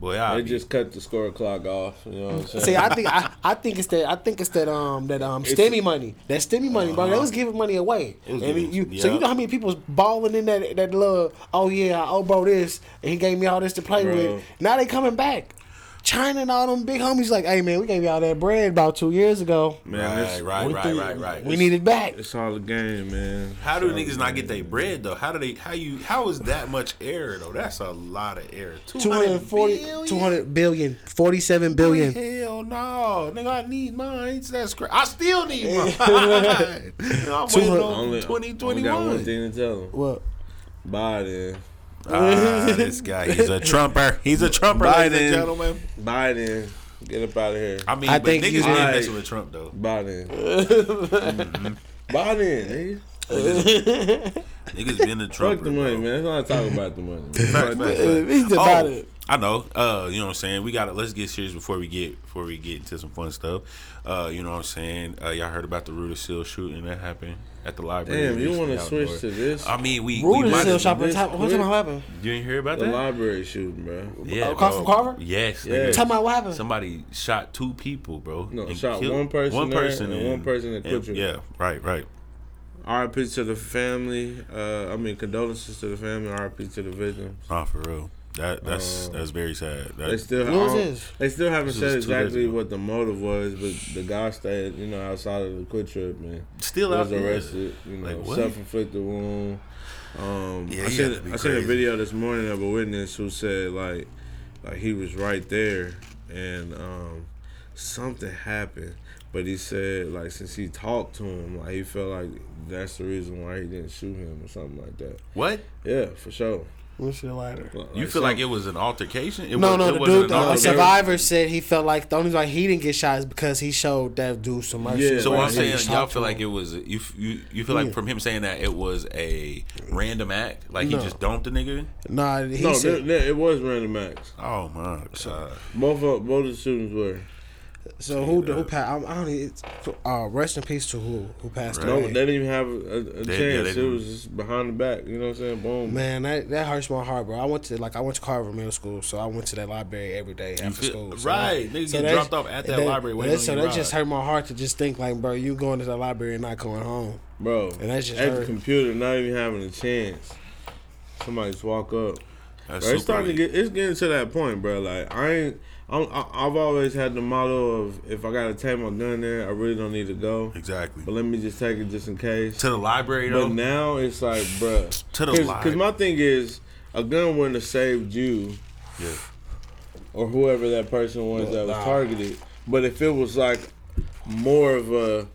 [SPEAKER 3] Boy, I
[SPEAKER 2] They just cut the score clock off. You know what I'm saying?
[SPEAKER 1] See, I think I, I think it's that I think it's that um that um
[SPEAKER 2] It's-
[SPEAKER 1] stimmy money that stimmy money, bro. They was giving money away,
[SPEAKER 3] It was
[SPEAKER 1] and
[SPEAKER 3] giving-
[SPEAKER 1] you so you know how many people's balling in that that little oh yeah oh bro this and he gave me all this to play
[SPEAKER 2] Bro.
[SPEAKER 1] with. Now they coming back. China and all them big homies like, hey man, we gave y'all that bread about two years ago.
[SPEAKER 2] man,
[SPEAKER 3] right,
[SPEAKER 2] it's,
[SPEAKER 3] right, right,
[SPEAKER 1] think-
[SPEAKER 3] right, right.
[SPEAKER 1] We need it back.
[SPEAKER 2] it's all a game, man.
[SPEAKER 3] How do
[SPEAKER 2] It's all
[SPEAKER 3] niggas not get their bread though? How do they? How you? How is that much air though? That's a lot of air.
[SPEAKER 1] 240,
[SPEAKER 3] billion?
[SPEAKER 1] 200 billion, 47 billion.
[SPEAKER 3] Hell no, nigga! I need mine. That's crazy. I still need mine. Nigga, I'm
[SPEAKER 1] Two
[SPEAKER 3] waiting on
[SPEAKER 2] Only,
[SPEAKER 3] twenty
[SPEAKER 2] only got one
[SPEAKER 3] one.
[SPEAKER 2] thing to tell them.
[SPEAKER 1] What?
[SPEAKER 2] Biden.
[SPEAKER 3] Ah, this guy, he's a trumper. He's a trumper, ladies and
[SPEAKER 2] Biden.
[SPEAKER 3] gentlemen.
[SPEAKER 2] Biden. Get up out of here.
[SPEAKER 3] I mean,
[SPEAKER 1] I
[SPEAKER 3] but
[SPEAKER 1] think
[SPEAKER 3] niggas
[SPEAKER 1] you-
[SPEAKER 3] been
[SPEAKER 2] Alright.
[SPEAKER 3] messing with Trump though.
[SPEAKER 2] Biden. Biden, nigga.
[SPEAKER 3] Niggas been a Trump.
[SPEAKER 2] Fuck the money, man. Let's not talk about the money.
[SPEAKER 3] Facts,
[SPEAKER 2] Fuck
[SPEAKER 3] facts,
[SPEAKER 2] that.
[SPEAKER 1] Uh, He's about
[SPEAKER 3] Oh,
[SPEAKER 1] it.
[SPEAKER 3] I know. Uh, you know what I'm saying. We got to let's get serious before we get before we get into some fun stuff. Uh, you know what I'm saying. Uh, y'all heard about the Rudisill shooting that happened at the library.
[SPEAKER 2] Damn, you want to
[SPEAKER 3] out
[SPEAKER 2] switch to this?
[SPEAKER 3] I mean, we, we
[SPEAKER 1] Rude is
[SPEAKER 3] might
[SPEAKER 1] still
[SPEAKER 3] as-
[SPEAKER 1] shopping.
[SPEAKER 2] this
[SPEAKER 1] Top, what
[SPEAKER 2] quick.
[SPEAKER 1] time happened?
[SPEAKER 3] You didn't hear about
[SPEAKER 2] the
[SPEAKER 3] that?
[SPEAKER 2] library shooting, bro.
[SPEAKER 3] Yeah,
[SPEAKER 1] Uh, Carson
[SPEAKER 3] bro.
[SPEAKER 1] Carver?
[SPEAKER 3] Yes.
[SPEAKER 2] Yeah.
[SPEAKER 3] nigga.
[SPEAKER 1] Tell me what happened.
[SPEAKER 3] Somebody shot two people, bro.
[SPEAKER 2] No,
[SPEAKER 3] and
[SPEAKER 2] shot
[SPEAKER 3] killed-
[SPEAKER 2] one person
[SPEAKER 3] one person,
[SPEAKER 2] and one person at
[SPEAKER 3] and-
[SPEAKER 2] Kutcher.
[SPEAKER 3] Yeah, right, right.
[SPEAKER 2] RIP to the family. Uh, I mean, condolences to the family. RIP to the victims.
[SPEAKER 3] Not for real. That that's
[SPEAKER 2] Uh,
[SPEAKER 3] that's very sad. That,
[SPEAKER 2] They still,
[SPEAKER 1] What was this?
[SPEAKER 2] they still haven't
[SPEAKER 3] This
[SPEAKER 2] said
[SPEAKER 3] was two days
[SPEAKER 2] exactly what the motive was, but the guy stayed, you know, outside of the QuikTrip and
[SPEAKER 3] still out
[SPEAKER 2] was
[SPEAKER 3] there.
[SPEAKER 2] arrested. You know,
[SPEAKER 3] Like,
[SPEAKER 2] self-inflicted wound. Um,
[SPEAKER 3] Yeah,
[SPEAKER 2] I
[SPEAKER 3] he
[SPEAKER 2] seen
[SPEAKER 3] had to be
[SPEAKER 2] I seen a video this morning of a witness who said like, like he was right there and um, something happened, but he said like since he talked to him, like he felt like that's the reason why he didn't shoot him or something like that.
[SPEAKER 3] What?
[SPEAKER 2] Yeah, for sure.
[SPEAKER 1] What's your lighter?
[SPEAKER 3] You feel like it was an altercation? It
[SPEAKER 1] No,
[SPEAKER 3] was,
[SPEAKER 1] no,
[SPEAKER 3] it
[SPEAKER 1] the
[SPEAKER 3] wasn't
[SPEAKER 1] dude, the survivor said he felt like the only reason he didn't get shot is because he showed that dude some mercy.
[SPEAKER 2] Yeah,
[SPEAKER 3] So what
[SPEAKER 2] Right.
[SPEAKER 3] I'm saying,
[SPEAKER 1] just
[SPEAKER 3] y'all feel like it was you you you feel like
[SPEAKER 1] Yeah.
[SPEAKER 3] from him saying that it was a random act, like he just dumped the nigga.
[SPEAKER 1] Nah, he
[SPEAKER 2] no,
[SPEAKER 1] said.
[SPEAKER 2] there- there- it was random acts.
[SPEAKER 3] Oh my god!
[SPEAKER 2] Both both of the shootings were.
[SPEAKER 1] So who who passed? I, I don't. Need, uh, rest in peace to who who passed
[SPEAKER 3] Right.
[SPEAKER 2] No, they didn't even have a, a, a
[SPEAKER 3] They-
[SPEAKER 2] chance.
[SPEAKER 3] yeah,
[SPEAKER 2] it was just behind the back. You know what I'm saying? Boom.
[SPEAKER 1] Man, that that hurts my heart, bro. I went to like I went to Carver Middle School, so I went to that library every day after
[SPEAKER 3] feel-
[SPEAKER 1] school. So
[SPEAKER 3] right.
[SPEAKER 1] that-
[SPEAKER 3] Niggas
[SPEAKER 1] so
[SPEAKER 3] get
[SPEAKER 1] that's-
[SPEAKER 3] dropped off at that library waiting
[SPEAKER 1] that- So
[SPEAKER 3] your
[SPEAKER 1] that just hurt my heart to just think like, bro, you going to the library and not going home.
[SPEAKER 2] Bro,
[SPEAKER 1] And that's just
[SPEAKER 2] at the computer, not even having a chance. Somebody just walk up.
[SPEAKER 3] That's
[SPEAKER 2] Bro, it's
[SPEAKER 3] super
[SPEAKER 2] starting to get. It's getting to that point, bro. Like I ain't. I'm, I- I've always had the motto of if I gotta take my gun there, I really don't need to go.
[SPEAKER 3] exactly
[SPEAKER 2] But let me just take it just in case.
[SPEAKER 3] to the library though.
[SPEAKER 2] But now it's like, bruh.
[SPEAKER 3] To the
[SPEAKER 2] library.
[SPEAKER 3] Because
[SPEAKER 2] my thing is, a gun wouldn't have saved you
[SPEAKER 3] yeah.
[SPEAKER 2] or whoever that person was that was
[SPEAKER 1] Nah.
[SPEAKER 2] targeted. But if it was like more of a,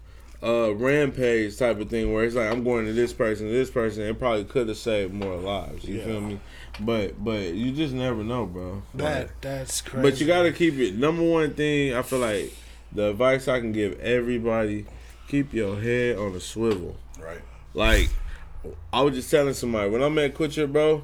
[SPEAKER 2] a rampage type of thing where it's like I'm going to this person, this person, it probably could have saved more lives. You
[SPEAKER 1] Yeah.
[SPEAKER 2] feel me? But but you just never know, bro.
[SPEAKER 1] That that's crazy.
[SPEAKER 2] But you gotta keep it. Number one thing I feel like the advice I can give everybody: keep your head on a swivel.
[SPEAKER 3] Right.
[SPEAKER 2] Like I was just telling somebody when I'm at Kutcher, bro.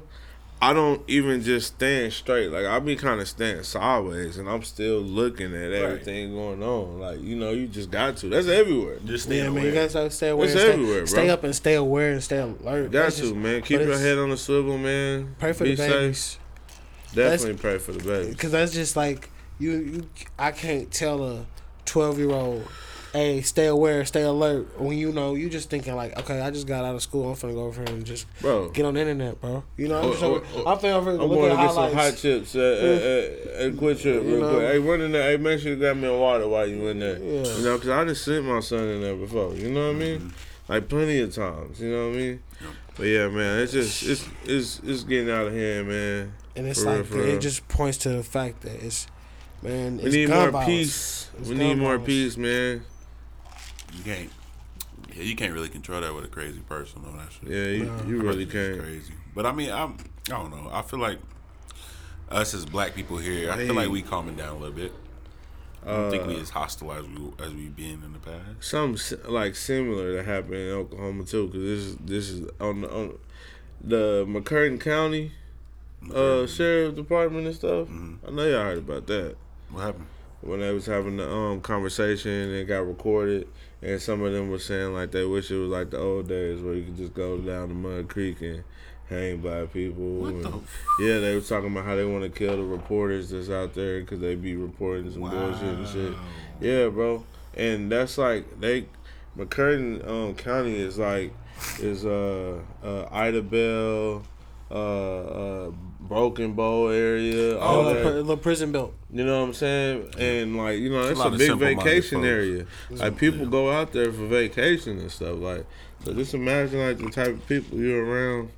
[SPEAKER 2] I don't even just stand straight. Like I be kind of standing sideways, and I'm still looking at everything going on. Like you know, you just got to. That's everywhere.
[SPEAKER 3] Just stay
[SPEAKER 1] Yeah, man,
[SPEAKER 3] aware.
[SPEAKER 1] you gotta stay aware.
[SPEAKER 2] It's
[SPEAKER 1] stay,
[SPEAKER 2] everywhere, bro.
[SPEAKER 1] Stay up and stay aware and stay alert.
[SPEAKER 2] Got
[SPEAKER 1] That's
[SPEAKER 2] to
[SPEAKER 1] just-
[SPEAKER 2] man. Keep your head on the swivel, man.
[SPEAKER 1] Pray for
[SPEAKER 2] Be
[SPEAKER 1] the babies.
[SPEAKER 2] Definitely pray for the babies.
[SPEAKER 1] Because that's just like you, you. I can't tell a twelve year old, "Hey, stay aware, stay alert." When you know, you just thinking like, "Okay, I just got out of school. I'm finna go over here and just
[SPEAKER 2] Bro,
[SPEAKER 1] get on the internet, bro." You know, I'm,
[SPEAKER 2] Or-
[SPEAKER 1] just,
[SPEAKER 2] or-
[SPEAKER 1] I'm finna over here
[SPEAKER 2] I'm
[SPEAKER 1] look
[SPEAKER 2] going
[SPEAKER 1] at
[SPEAKER 2] to get some hot chips at, at, at, at QuikTrip
[SPEAKER 1] You
[SPEAKER 2] real
[SPEAKER 1] know?
[SPEAKER 2] quick. Hey, run in there. Hey, make sure you grab me a water while you in there.
[SPEAKER 1] Yeah.
[SPEAKER 2] You know, because I just sent my son in there before. You know what I mean?
[SPEAKER 1] Mm-hmm.
[SPEAKER 2] Like plenty of times. You know what I mean? But yeah, man, it's just it's it's it's getting out of hand, man.
[SPEAKER 1] and it's
[SPEAKER 2] For
[SPEAKER 1] like
[SPEAKER 2] real.
[SPEAKER 1] it just points to the fact that it's man.
[SPEAKER 2] We need
[SPEAKER 1] gun
[SPEAKER 2] more
[SPEAKER 1] violence.
[SPEAKER 2] peace.
[SPEAKER 1] It's
[SPEAKER 2] we need more
[SPEAKER 1] violence.
[SPEAKER 2] peace, man.
[SPEAKER 3] You can't. Yeah, you can't really control that with a crazy person on that shit.
[SPEAKER 2] Yeah, you,
[SPEAKER 1] No.
[SPEAKER 2] you really can't.
[SPEAKER 3] Crazy. But I mean, I'm. I don't know. I feel like us as black people here, I feel like we calming down a little bit. I don't think
[SPEAKER 2] Uh,
[SPEAKER 3] we as hostile as we as we been in the past.
[SPEAKER 2] Something like similar that happened in Oklahoma too, because this is this is on the on the McCurtain County uh sheriff department and stuff.
[SPEAKER 3] Mm-hmm.
[SPEAKER 2] I know y'all heard about that.
[SPEAKER 3] What happened?
[SPEAKER 2] when they was having the um conversation and it got recorded and some of them were saying like they wish it was like the old days where you could just go down to Mud Creek and hang by people.
[SPEAKER 3] What
[SPEAKER 2] and- yeah, they were talking about how they want to kill the reporters that's out there because they be reporting some bullshit and shit. Yeah, bro. And that's like they McCurtain um, County is like is uh uh Idabel, uh uh Broken Bow area, all
[SPEAKER 1] Oh,
[SPEAKER 2] that.
[SPEAKER 1] the little prison built.
[SPEAKER 2] You know what I'm saying? And like, you know,
[SPEAKER 3] It's a
[SPEAKER 2] a, big vacation
[SPEAKER 3] folks.
[SPEAKER 2] area. Like people go out there for vacation and stuff. Like, so just imagine like the type of people you're around,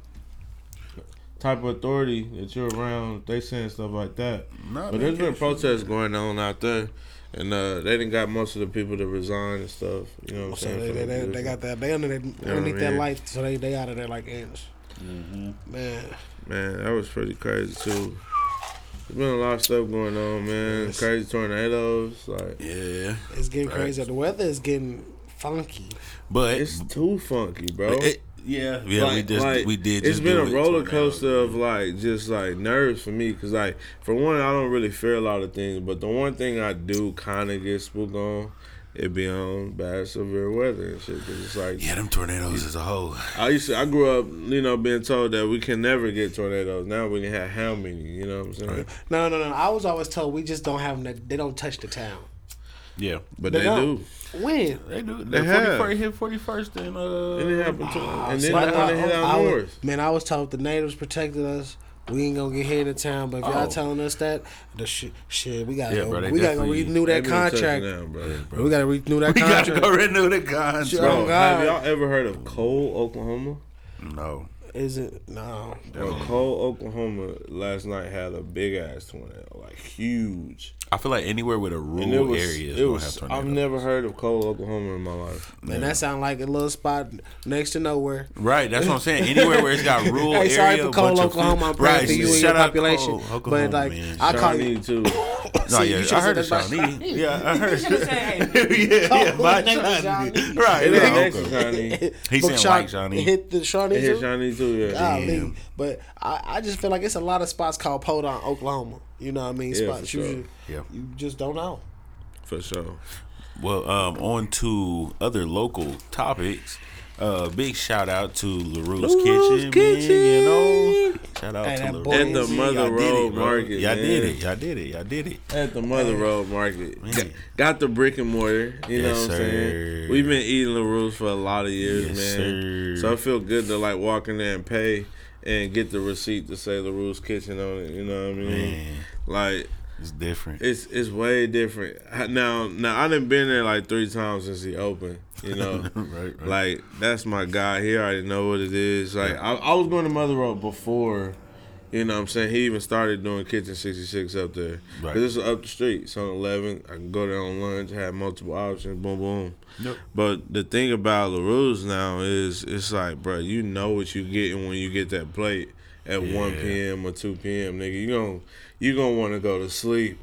[SPEAKER 2] type of authority that you're around. They saying stuff like that.
[SPEAKER 3] Nah,
[SPEAKER 2] But there's been
[SPEAKER 3] can't-
[SPEAKER 2] protests going on out there, and uh, they didn't got most of the people to resign and stuff. You know what I'm
[SPEAKER 1] So
[SPEAKER 2] saying?
[SPEAKER 1] they, they, they, they got that. They under, they,
[SPEAKER 2] what I
[SPEAKER 1] underneath that
[SPEAKER 2] mean?
[SPEAKER 1] light, so they they out of there like ants.
[SPEAKER 2] Mm-hmm.
[SPEAKER 1] Man,
[SPEAKER 2] Man, that was pretty crazy too. There's been a lot of stuff going on, man.
[SPEAKER 1] Yes.
[SPEAKER 2] Crazy tornadoes, like
[SPEAKER 3] Yeah,
[SPEAKER 1] it's getting
[SPEAKER 3] Facts.
[SPEAKER 1] crazy. The weather is getting funky.
[SPEAKER 3] but
[SPEAKER 2] it's too funky, bro.
[SPEAKER 3] it- yeah, yeah, we just
[SPEAKER 2] like,
[SPEAKER 3] we did.
[SPEAKER 2] It's been
[SPEAKER 3] do
[SPEAKER 2] a
[SPEAKER 3] it,
[SPEAKER 2] roller
[SPEAKER 3] tornado.
[SPEAKER 2] coaster of like just like nerves for me because like for one I don't really fear a lot of things, but the one thing I do kind of get spooked on it be on bad severe weather and shit. Cause it's like
[SPEAKER 3] Yeah, them tornadoes as a whole.
[SPEAKER 2] I used to I grew up you know being told that we can never get tornadoes. Now we can have how many? You know what I'm saying?
[SPEAKER 1] No, no, no. I was always told we just don't have. them. They don't touch the town.
[SPEAKER 3] Yeah,
[SPEAKER 2] But
[SPEAKER 1] They
[SPEAKER 2] they,
[SPEAKER 1] don't. When?
[SPEAKER 3] they do.
[SPEAKER 2] They
[SPEAKER 3] They
[SPEAKER 2] have.
[SPEAKER 3] forty hit forty first and uh.
[SPEAKER 2] And it happened to and
[SPEAKER 1] See,
[SPEAKER 2] then
[SPEAKER 1] I
[SPEAKER 2] when
[SPEAKER 1] thought-
[SPEAKER 2] they hit out
[SPEAKER 1] was-
[SPEAKER 2] north.
[SPEAKER 1] Man, I was told the natives protected us. We ain't gonna get hit in town, but if y'all
[SPEAKER 3] Oh.
[SPEAKER 1] telling us that, the shit, shit, we gotta
[SPEAKER 3] Yeah,
[SPEAKER 1] go.
[SPEAKER 3] bro,
[SPEAKER 1] we gotta go renew that contract.
[SPEAKER 2] touching down, bro.
[SPEAKER 1] We gotta renew that
[SPEAKER 3] We gotta go renew the contract.
[SPEAKER 2] Bro,
[SPEAKER 1] Oh,
[SPEAKER 2] have y'all ever heard of Cole, Oklahoma?
[SPEAKER 3] No,
[SPEAKER 1] Is it no?
[SPEAKER 2] Bro, Cole, Oklahoma last night had a big ass tornado, like huge.
[SPEAKER 3] I feel like anywhere with a rural
[SPEAKER 2] it was,
[SPEAKER 3] area is
[SPEAKER 2] it
[SPEAKER 3] gonna
[SPEAKER 2] was
[SPEAKER 3] have tornadoes.
[SPEAKER 2] I've never heard of Cole, Oklahoma in my life.
[SPEAKER 1] Man, that sound like a little spot next to nowhere.
[SPEAKER 3] Right, that's what I'm saying. Anywhere where it's got rural
[SPEAKER 1] Hey,
[SPEAKER 3] area,
[SPEAKER 1] sorry for
[SPEAKER 3] a
[SPEAKER 1] Cole,
[SPEAKER 3] bunch of
[SPEAKER 1] Oklahoma.
[SPEAKER 3] food-
[SPEAKER 1] I'm praying
[SPEAKER 3] right,
[SPEAKER 1] for you and your population.
[SPEAKER 3] Cole, Oklahoma,
[SPEAKER 1] but like,
[SPEAKER 3] man.
[SPEAKER 1] I call you.
[SPEAKER 2] Too.
[SPEAKER 3] No,
[SPEAKER 1] See,
[SPEAKER 3] yeah,
[SPEAKER 1] you
[SPEAKER 3] I heard of
[SPEAKER 1] said that
[SPEAKER 3] Shawnee. Yeah, I heard.
[SPEAKER 1] You should've
[SPEAKER 3] yeah, yeah, by Shawnee.
[SPEAKER 1] Shawnee.
[SPEAKER 3] Right,
[SPEAKER 2] It is
[SPEAKER 3] yeah,
[SPEAKER 2] next to
[SPEAKER 3] okay.
[SPEAKER 2] Shawnee.
[SPEAKER 3] He saying
[SPEAKER 1] Shaw-
[SPEAKER 3] like Shawnee.
[SPEAKER 1] Hit the Shawnee
[SPEAKER 2] It hit
[SPEAKER 1] too?
[SPEAKER 2] Shawnee too, yeah.
[SPEAKER 1] Golly.
[SPEAKER 3] Damn.
[SPEAKER 1] But I, I just feel like it's a lot of spots called Podon, Oklahoma. You know what I mean?
[SPEAKER 2] Yeah,
[SPEAKER 1] spots
[SPEAKER 2] for
[SPEAKER 1] you,
[SPEAKER 2] sure.
[SPEAKER 1] ju-
[SPEAKER 3] Yeah.
[SPEAKER 1] you just don't know.
[SPEAKER 2] For sure.
[SPEAKER 3] Well, um, on to other local topics. Uh, big shout out to LaRue's, Kitchen, man. You know, shout out
[SPEAKER 1] Hey,
[SPEAKER 3] to
[SPEAKER 1] that
[SPEAKER 3] LaRue's.
[SPEAKER 1] boy
[SPEAKER 2] At the Mother
[SPEAKER 3] Y'all it,
[SPEAKER 2] Road. Market.
[SPEAKER 3] Y'all did it. Y'all did it. Y'all did it.
[SPEAKER 2] At the Mother Road Market.
[SPEAKER 3] Man.
[SPEAKER 2] Got, got the brick and mortar. You know
[SPEAKER 3] Yes,
[SPEAKER 2] what I'm saying? We've been eating LaRue's for a lot of years,
[SPEAKER 3] Yes,
[SPEAKER 2] man.
[SPEAKER 3] sir.
[SPEAKER 2] So I feel good to like walk in there and pay and get the receipt to say LaRue's Kitchen on it. You know what I mean?
[SPEAKER 3] Man,
[SPEAKER 2] Like
[SPEAKER 3] it's different.
[SPEAKER 2] it's it's way different. Now now I done been there like three times since he opened. You know.
[SPEAKER 3] right, right.
[SPEAKER 2] Like that's my guy. He already know what it is. Like I, I was going to Mother Road before, you know. what I'm saying he even started doing Kitchen 66 up there.
[SPEAKER 3] Right.
[SPEAKER 2] Cause this is up the street. It's on 11. I can go there on lunch. Have multiple options. Boom boom.
[SPEAKER 3] Yep.
[SPEAKER 2] But the thing about LaRue's now is it's like, bro, you know what you getting when you get that plate at 1 p.m. or 2 p.m. Nigga, you gon' you gonna want to go to sleep.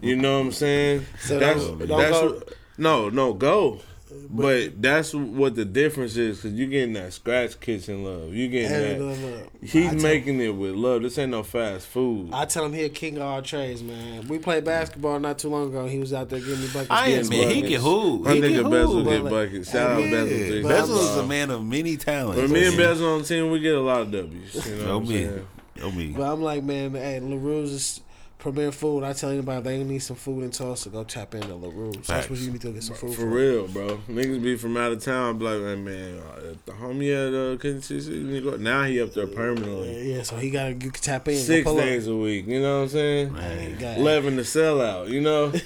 [SPEAKER 2] You know what I'm saying?
[SPEAKER 1] So
[SPEAKER 2] that's
[SPEAKER 1] don't- don't
[SPEAKER 2] that's
[SPEAKER 1] go-
[SPEAKER 2] what- no no go. But that's what the difference is, cause you getting that scratch kitchen love. You getting that.
[SPEAKER 1] look, look.
[SPEAKER 2] He's
[SPEAKER 1] tell-
[SPEAKER 2] making it with love. This ain't no fast food.
[SPEAKER 1] I tell him he a king of all trades, man. We played basketball not too long ago. He was out there giving me buckets.
[SPEAKER 3] I
[SPEAKER 1] getting
[SPEAKER 3] am man. He
[SPEAKER 1] buckets.
[SPEAKER 3] can hoop.
[SPEAKER 2] My
[SPEAKER 3] He
[SPEAKER 2] nigga
[SPEAKER 3] can
[SPEAKER 2] Bezel get
[SPEAKER 1] but-
[SPEAKER 2] buckets. Shout out
[SPEAKER 1] Yeah,
[SPEAKER 2] Bezel.
[SPEAKER 3] Bezel is a man of many talents.
[SPEAKER 2] When me and. Bezel on the team, we get a lot of W's. You know
[SPEAKER 3] Yo
[SPEAKER 2] what I'm
[SPEAKER 3] me,
[SPEAKER 2] saying?
[SPEAKER 3] Yo me.
[SPEAKER 1] But I'm like, man, hey, LaRue's is premier food. I tell anybody if they need some food in Tulsa, go tap into LaRue's. That's
[SPEAKER 3] Facts.
[SPEAKER 1] what you need to get some food
[SPEAKER 2] For
[SPEAKER 1] from.
[SPEAKER 2] real, bro. Niggas be from out of town, be like, man, man, uh, the homie at uh, Kitchen 66, now he up there permanently.
[SPEAKER 1] Yeah, so he got to tap in.
[SPEAKER 2] Six
[SPEAKER 1] pull up.
[SPEAKER 2] days a week, you know what I'm saying?
[SPEAKER 1] Hey, got-
[SPEAKER 2] Eleven to sell out, you know?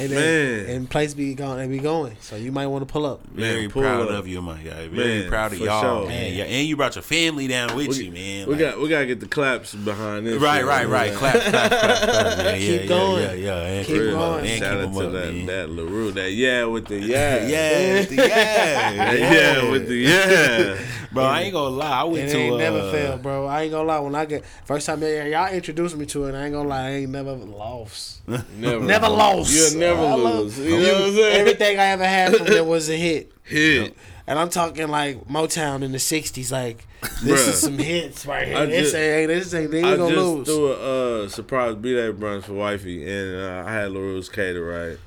[SPEAKER 1] and then,
[SPEAKER 2] man.
[SPEAKER 1] and place be going, they be going. So you might want to pull up.
[SPEAKER 3] Very
[SPEAKER 2] pull
[SPEAKER 3] proud
[SPEAKER 2] up.
[SPEAKER 3] of you, my guy. Very
[SPEAKER 2] Man,
[SPEAKER 3] proud of y'all,
[SPEAKER 2] sure.
[SPEAKER 3] man. Yeah, and you brought your family down with you, man.
[SPEAKER 2] We
[SPEAKER 3] Like-
[SPEAKER 2] got we gotta get the claps behind this.
[SPEAKER 3] right,
[SPEAKER 2] shit,
[SPEAKER 3] right,
[SPEAKER 2] man.
[SPEAKER 3] right. Clap, clap, clap, clap, man. Yeah,
[SPEAKER 1] Keep
[SPEAKER 3] yeah,
[SPEAKER 1] going.
[SPEAKER 3] Yeah, yeah, and
[SPEAKER 1] Keep
[SPEAKER 3] them
[SPEAKER 1] going.
[SPEAKER 3] up, man.
[SPEAKER 2] Shout
[SPEAKER 3] Keep
[SPEAKER 2] out to
[SPEAKER 3] up,
[SPEAKER 2] that
[SPEAKER 3] man.
[SPEAKER 2] that LaRue, that yeah with the yeah.
[SPEAKER 3] yeah, with the yeah,
[SPEAKER 2] yeah, with the yeah.
[SPEAKER 3] Bro, I ain't gonna lie. I went
[SPEAKER 1] It
[SPEAKER 3] to
[SPEAKER 1] ain't
[SPEAKER 3] uh,
[SPEAKER 1] never failed, bro. I ain't gonna lie. When I get first time y'all y'all introduced me to it, I ain't gonna lie. I ain't never lost.
[SPEAKER 2] Never,
[SPEAKER 1] Never lost.
[SPEAKER 2] You'll never
[SPEAKER 1] I love-
[SPEAKER 2] You know what I'm saying?
[SPEAKER 1] Everything I ever had from there was a hit.
[SPEAKER 2] Hit.
[SPEAKER 1] And I'm talking like Motown in the '60s. Like this
[SPEAKER 2] Bruh.
[SPEAKER 1] is some hits right here.
[SPEAKER 2] I
[SPEAKER 1] this
[SPEAKER 2] just-
[SPEAKER 1] ain't this ain't they ain't
[SPEAKER 2] I
[SPEAKER 1] gonna
[SPEAKER 2] just
[SPEAKER 1] lose.
[SPEAKER 2] threw a uh, surprise B day brunch for wifey, and uh, I had LaRue's cater right.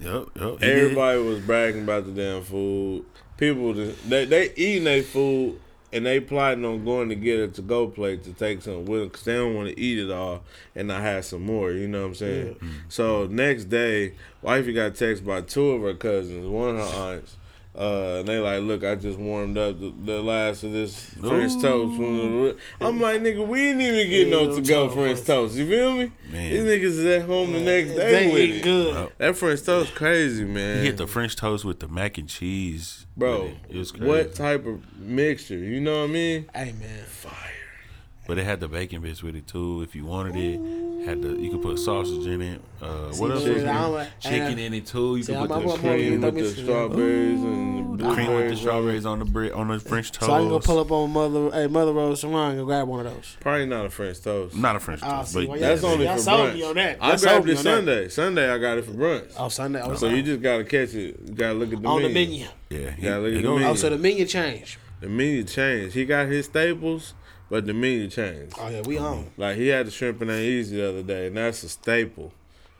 [SPEAKER 3] Yep, yep. he did.
[SPEAKER 2] Everybody was bragging about the damn food. People, just, they they eating their food, and they plotting on going to get a to go plate to take some with them because they don't want to eat it all and I have some more. You know what I'm saying? So next day, wifey got text by two of her cousins, one of her aunts. Uh, and they like, look, I just warmed up the, the last of this French toast. I'm like, nigga, we didn't even get no to go
[SPEAKER 1] toast.
[SPEAKER 2] French toast. You feel me?
[SPEAKER 3] Man.
[SPEAKER 2] These niggas is at home the next day
[SPEAKER 1] They
[SPEAKER 2] with it.
[SPEAKER 1] good.
[SPEAKER 2] That French toast crazy, man.
[SPEAKER 3] He hit the French toast with the mac and cheese.
[SPEAKER 2] Bro,
[SPEAKER 3] it. it was crazy.
[SPEAKER 2] what type of mixture? You know what I mean?
[SPEAKER 1] Hey man, fire.
[SPEAKER 3] But it had the bacon bits with it too. If you wanted it, had the you could put sausage in it. Uh, what else?
[SPEAKER 2] chicken.
[SPEAKER 3] was
[SPEAKER 1] I don't
[SPEAKER 3] there?
[SPEAKER 1] like-
[SPEAKER 3] Chicken in it too. You
[SPEAKER 1] see,
[SPEAKER 3] could put the
[SPEAKER 1] I'm-
[SPEAKER 2] Cream with the
[SPEAKER 1] see.
[SPEAKER 2] strawberries and
[SPEAKER 3] cream with the strawberries on the bread on the French toast.
[SPEAKER 1] So I can go pull up on Mother, hey Mother Rose Salon and go grab one of those.
[SPEAKER 2] Probably not a French toast.
[SPEAKER 3] Not a French
[SPEAKER 1] Oh,
[SPEAKER 3] toast,
[SPEAKER 1] see,
[SPEAKER 3] but
[SPEAKER 1] well,
[SPEAKER 3] yeah,
[SPEAKER 2] That's
[SPEAKER 1] Yeah,
[SPEAKER 2] only
[SPEAKER 1] y'all
[SPEAKER 2] for
[SPEAKER 1] sold
[SPEAKER 2] brunch.
[SPEAKER 1] me on that.
[SPEAKER 2] I
[SPEAKER 1] Y'all
[SPEAKER 2] grabbed it
[SPEAKER 1] on that.
[SPEAKER 2] Sunday. Sunday I got it for brunch.
[SPEAKER 1] Oh Sunday. Oh,
[SPEAKER 2] So you just gotta catch it. You gotta look at the
[SPEAKER 1] on the
[SPEAKER 2] menu.
[SPEAKER 1] menu.
[SPEAKER 3] yeah. He,
[SPEAKER 2] Yeah, look at
[SPEAKER 3] gonna-
[SPEAKER 2] the
[SPEAKER 1] Oh, so the menu changed.
[SPEAKER 2] The menu changed. He got his staples, but the menu changed.
[SPEAKER 1] Oh yeah, we on.
[SPEAKER 2] Like he had the shrimp and ain't easy the other day, and that's a staple.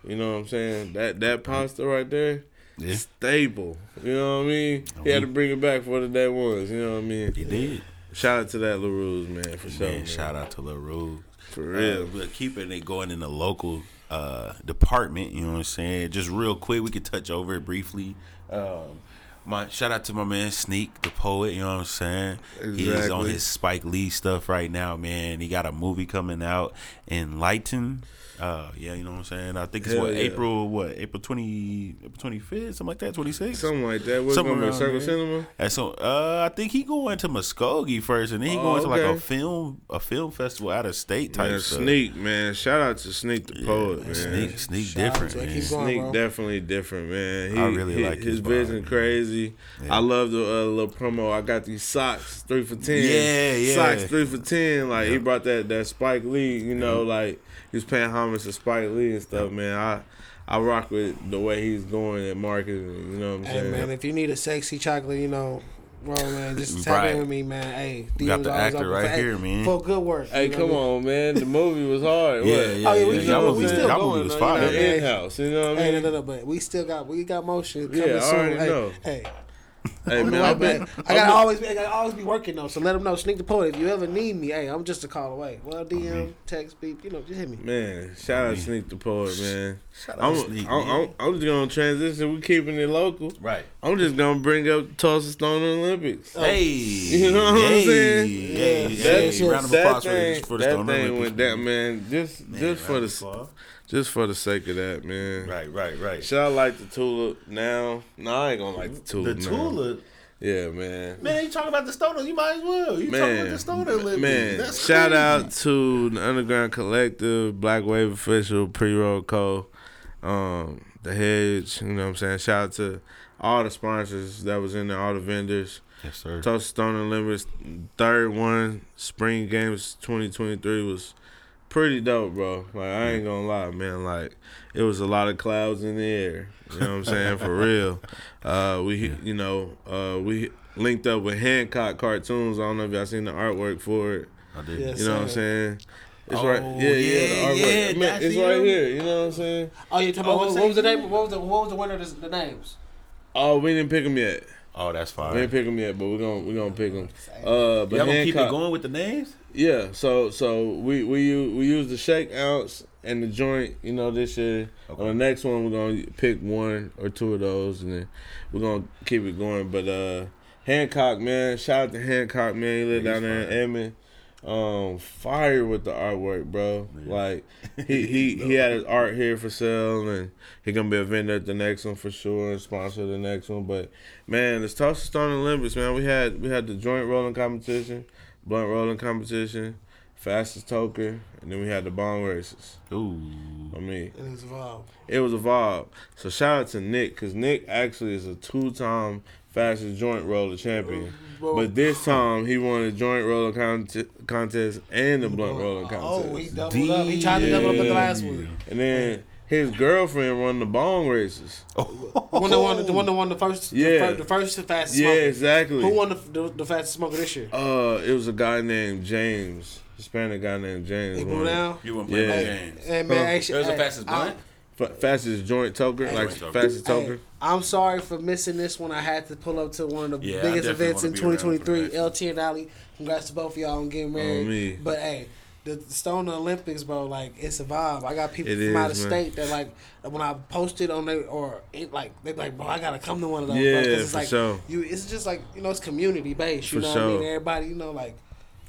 [SPEAKER 2] You know what I'm saying? That that pasta right there,
[SPEAKER 3] Yeah.
[SPEAKER 2] staple. You know what I mean? He had to bring it back for the day ones. You know what I mean?
[SPEAKER 3] He did.
[SPEAKER 2] Shout out to that LaRue's man for sure.
[SPEAKER 3] Man,
[SPEAKER 2] Man,
[SPEAKER 3] shout out to Lil Rose.
[SPEAKER 2] For real.
[SPEAKER 3] Uh, but keeping it going in the local uh, department, you know what I'm saying? Just real quick, we could touch over it briefly. Um, my shout out to my man Sneak, the poet. You know what I'm saying? Exactly. He's on his Spike Lee stuff right now, man. He got a movie coming out, Enlighten. Uh, yeah, you know what I'm saying. I think it's
[SPEAKER 2] Hell
[SPEAKER 3] what
[SPEAKER 2] yeah.
[SPEAKER 3] April, what April twenty, April twenty fifth, something like that, twenty six.
[SPEAKER 2] Something like that. What's
[SPEAKER 3] Somewhere
[SPEAKER 2] gonna be
[SPEAKER 3] around
[SPEAKER 2] Circle. Cinema?
[SPEAKER 3] And so, uh, I think he going to Muskogee first, and then he
[SPEAKER 2] Oh,
[SPEAKER 3] going to like a film, a film festival out of state type
[SPEAKER 2] Man,
[SPEAKER 3] stuff.
[SPEAKER 2] Sneak, man. Shout out to Sneak the poet, man.
[SPEAKER 3] Sneak, sneak
[SPEAKER 1] Shout out
[SPEAKER 3] different, man.
[SPEAKER 1] going.
[SPEAKER 2] Sneak
[SPEAKER 1] bro.
[SPEAKER 2] definitely different, man. He,
[SPEAKER 3] I really
[SPEAKER 2] he-
[SPEAKER 3] like
[SPEAKER 2] his
[SPEAKER 3] his
[SPEAKER 2] vision
[SPEAKER 3] man.
[SPEAKER 2] crazy.
[SPEAKER 3] Yeah.
[SPEAKER 2] I love the uh, little promo. I got these socks, three for ten.
[SPEAKER 3] Yeah, yeah.
[SPEAKER 2] Socks, three for ten. Like he brought that that Spike Lee. You know, like he was paying homage to Spike Lee and stuff, man. I I rock with the way he's going at marketing. You know what I'm
[SPEAKER 1] Hey
[SPEAKER 2] saying?
[SPEAKER 1] man, if you need a sexy chocolate, you know, bro, man, just tap
[SPEAKER 3] Right.
[SPEAKER 1] in with me, man. Hey,
[SPEAKER 3] We got
[SPEAKER 1] DMs
[SPEAKER 3] the actor right
[SPEAKER 1] for-
[SPEAKER 3] here, man.
[SPEAKER 1] For good work.
[SPEAKER 2] Hey, come
[SPEAKER 1] what
[SPEAKER 2] on, man. The movie was hard.
[SPEAKER 3] Yeah, yeah,
[SPEAKER 1] Oh, yeah,
[SPEAKER 3] yeah.
[SPEAKER 1] we
[SPEAKER 3] Y'all
[SPEAKER 1] still-
[SPEAKER 3] movie
[SPEAKER 1] we still
[SPEAKER 3] y'all
[SPEAKER 1] going,
[SPEAKER 3] movie was fire.
[SPEAKER 1] you know, man.
[SPEAKER 2] in house. You know what I
[SPEAKER 1] Hey,
[SPEAKER 2] mean?
[SPEAKER 1] no, no, no, but we still got we got motion coming
[SPEAKER 2] Yeah, I
[SPEAKER 1] soon.
[SPEAKER 2] already
[SPEAKER 1] hey,
[SPEAKER 2] know.
[SPEAKER 1] Hey,
[SPEAKER 2] Hey,
[SPEAKER 1] I'm
[SPEAKER 2] man, I've been. I've
[SPEAKER 1] I gotta
[SPEAKER 2] been-
[SPEAKER 1] always be, I gotta always be working though. So let them know. Sneak the poet. If you ever need me, hey, I'm just a call away. Well, oh, DM, text, beep, you know, just hit me.
[SPEAKER 2] Man, shout oh, out Sneak the Poet, man.
[SPEAKER 3] Shout
[SPEAKER 2] I'm,
[SPEAKER 3] out Sneak,
[SPEAKER 2] I'm. I'm, I'm just gonna transition. We're keeping it local.
[SPEAKER 3] Right.
[SPEAKER 2] I'm just gonna bring up Tulsa Stone Olympics. Oh.
[SPEAKER 3] Hey,
[SPEAKER 2] You know what I'm saying?
[SPEAKER 3] Hey,
[SPEAKER 1] Yeah.
[SPEAKER 3] hey,
[SPEAKER 1] That-
[SPEAKER 3] round of
[SPEAKER 2] that
[SPEAKER 3] applause for,
[SPEAKER 2] thing,
[SPEAKER 3] for the
[SPEAKER 2] that
[SPEAKER 3] Stone
[SPEAKER 2] thing
[SPEAKER 3] Olympics.
[SPEAKER 2] went down, man. Just,
[SPEAKER 3] Man,
[SPEAKER 2] just for the,
[SPEAKER 3] of applause.
[SPEAKER 2] Just for the sake of that, man.
[SPEAKER 3] Right, right, right.
[SPEAKER 2] Should I like the tulip now? No, I ain't gonna like the
[SPEAKER 3] The
[SPEAKER 2] tulip. now.
[SPEAKER 3] Tulip.
[SPEAKER 2] Yeah, man.
[SPEAKER 3] Man, you talking about the stoner? You might as well. You talking about the Stoner Olympics?
[SPEAKER 2] man,
[SPEAKER 3] That's
[SPEAKER 2] shout
[SPEAKER 3] crazy.
[SPEAKER 2] out to the Underground Collective, Black Wave Official, Pre Roll Co, um, The Hedge. You know what I'm saying? Shout out to all the sponsors that was in there, all the vendors.
[SPEAKER 3] Yes, sir.
[SPEAKER 2] Tulsa Stone Olympics, third one, Spring Games 2023 was pretty dope, bro. Like I ain't gonna lie, man. Like it was a lot of clouds in the air. You know what I'm saying? For real. Uh, we, you know, uh, we linked up with Hancock Cartoons. I don't know if y'all seen the artwork for it.
[SPEAKER 3] I did.
[SPEAKER 1] Yes.
[SPEAKER 2] You know what I'm saying? It's
[SPEAKER 3] Oh,
[SPEAKER 2] right. Yeah, yeah,
[SPEAKER 3] yeah,
[SPEAKER 2] the artwork.
[SPEAKER 3] yeah,
[SPEAKER 2] I mean,
[SPEAKER 3] that's
[SPEAKER 2] it's
[SPEAKER 3] him.
[SPEAKER 2] right here. You know what I'm saying?
[SPEAKER 1] Oh, you talking
[SPEAKER 3] Oh,
[SPEAKER 1] about what, what was the name? What was the what was the winner? of The, the names.
[SPEAKER 2] Oh, we didn't pick them yet.
[SPEAKER 3] Oh, that's fine.
[SPEAKER 2] We ain't pick them yet, but we're gonna we're gonna pick them. Uh, but
[SPEAKER 3] Y'all gonna keep it going with the names?
[SPEAKER 2] Yeah, so so we we use we use the shake ounce and the joint, you know, this year.
[SPEAKER 3] Okay.
[SPEAKER 2] On the next one, we're gonna pick one or two of those, and then we're gonna keep it going. But uh, Hancock, man, shout out to Hancock, man. He live down there in. Edmond. Um, fire with the artwork, bro.
[SPEAKER 3] Yeah.
[SPEAKER 2] Like he he he had his art here for sale, and he gonna be a vendor at the next one for sure, and sponsor the next one. But man, it's Tulsa Stone Olympics, man. We had we had the joint rolling competition, blunt rolling competition, fastest toker, and then we had the bong races.
[SPEAKER 3] Ooh.
[SPEAKER 2] I mean,
[SPEAKER 1] And it's evolved.
[SPEAKER 2] it was a vibe. So shout out to Nick, cause Nick actually is a two-time fastest joint roller champion.
[SPEAKER 1] Bro,
[SPEAKER 2] But this time he won a joint roller conte- contest and the blunt roller contest.
[SPEAKER 1] Oh, he doubled up. He tried to double up in the last one.
[SPEAKER 2] and then his girlfriend won the bong races.
[SPEAKER 1] The one that won, the one that won the first,
[SPEAKER 2] Yeah.
[SPEAKER 1] the, first, the first fastest
[SPEAKER 2] Yeah,
[SPEAKER 1] smoker.
[SPEAKER 2] exactly.
[SPEAKER 1] Who won the, the, the fastest smoker this year?
[SPEAKER 2] Uh, it was a guy named James, Hispanic guy named James.
[SPEAKER 1] He
[SPEAKER 2] won
[SPEAKER 1] blew down.
[SPEAKER 3] You want to play
[SPEAKER 2] Yeah.
[SPEAKER 3] my games?
[SPEAKER 1] And man,
[SPEAKER 2] Huh.
[SPEAKER 1] actually,
[SPEAKER 3] That was the
[SPEAKER 1] hey,
[SPEAKER 3] fastest
[SPEAKER 1] I-
[SPEAKER 3] blunt?
[SPEAKER 2] F- fastest joint toker, like
[SPEAKER 3] Joint toker.
[SPEAKER 2] fastest
[SPEAKER 1] Hey,
[SPEAKER 2] toker.
[SPEAKER 1] I'm sorry for missing this one. I had to pull up to one of the
[SPEAKER 3] Yeah,
[SPEAKER 1] biggest events in
[SPEAKER 3] wanna be around for
[SPEAKER 1] 2023. LT and Ali, congrats to both of y'all on getting married.
[SPEAKER 2] me.
[SPEAKER 1] But hey, the the Stone Olympics, bro, like it's a vibe. I got people
[SPEAKER 2] It
[SPEAKER 1] from out of
[SPEAKER 2] man.
[SPEAKER 1] state that like when I posted on there or it, like they be like, bro, I gotta come to one of those.
[SPEAKER 2] Yeah,
[SPEAKER 1] bro, 'cause it's
[SPEAKER 2] for
[SPEAKER 1] like
[SPEAKER 2] sure.
[SPEAKER 1] you. It's just like you know, it's community based. You
[SPEAKER 2] For
[SPEAKER 1] know what I mean? Everybody, you know, like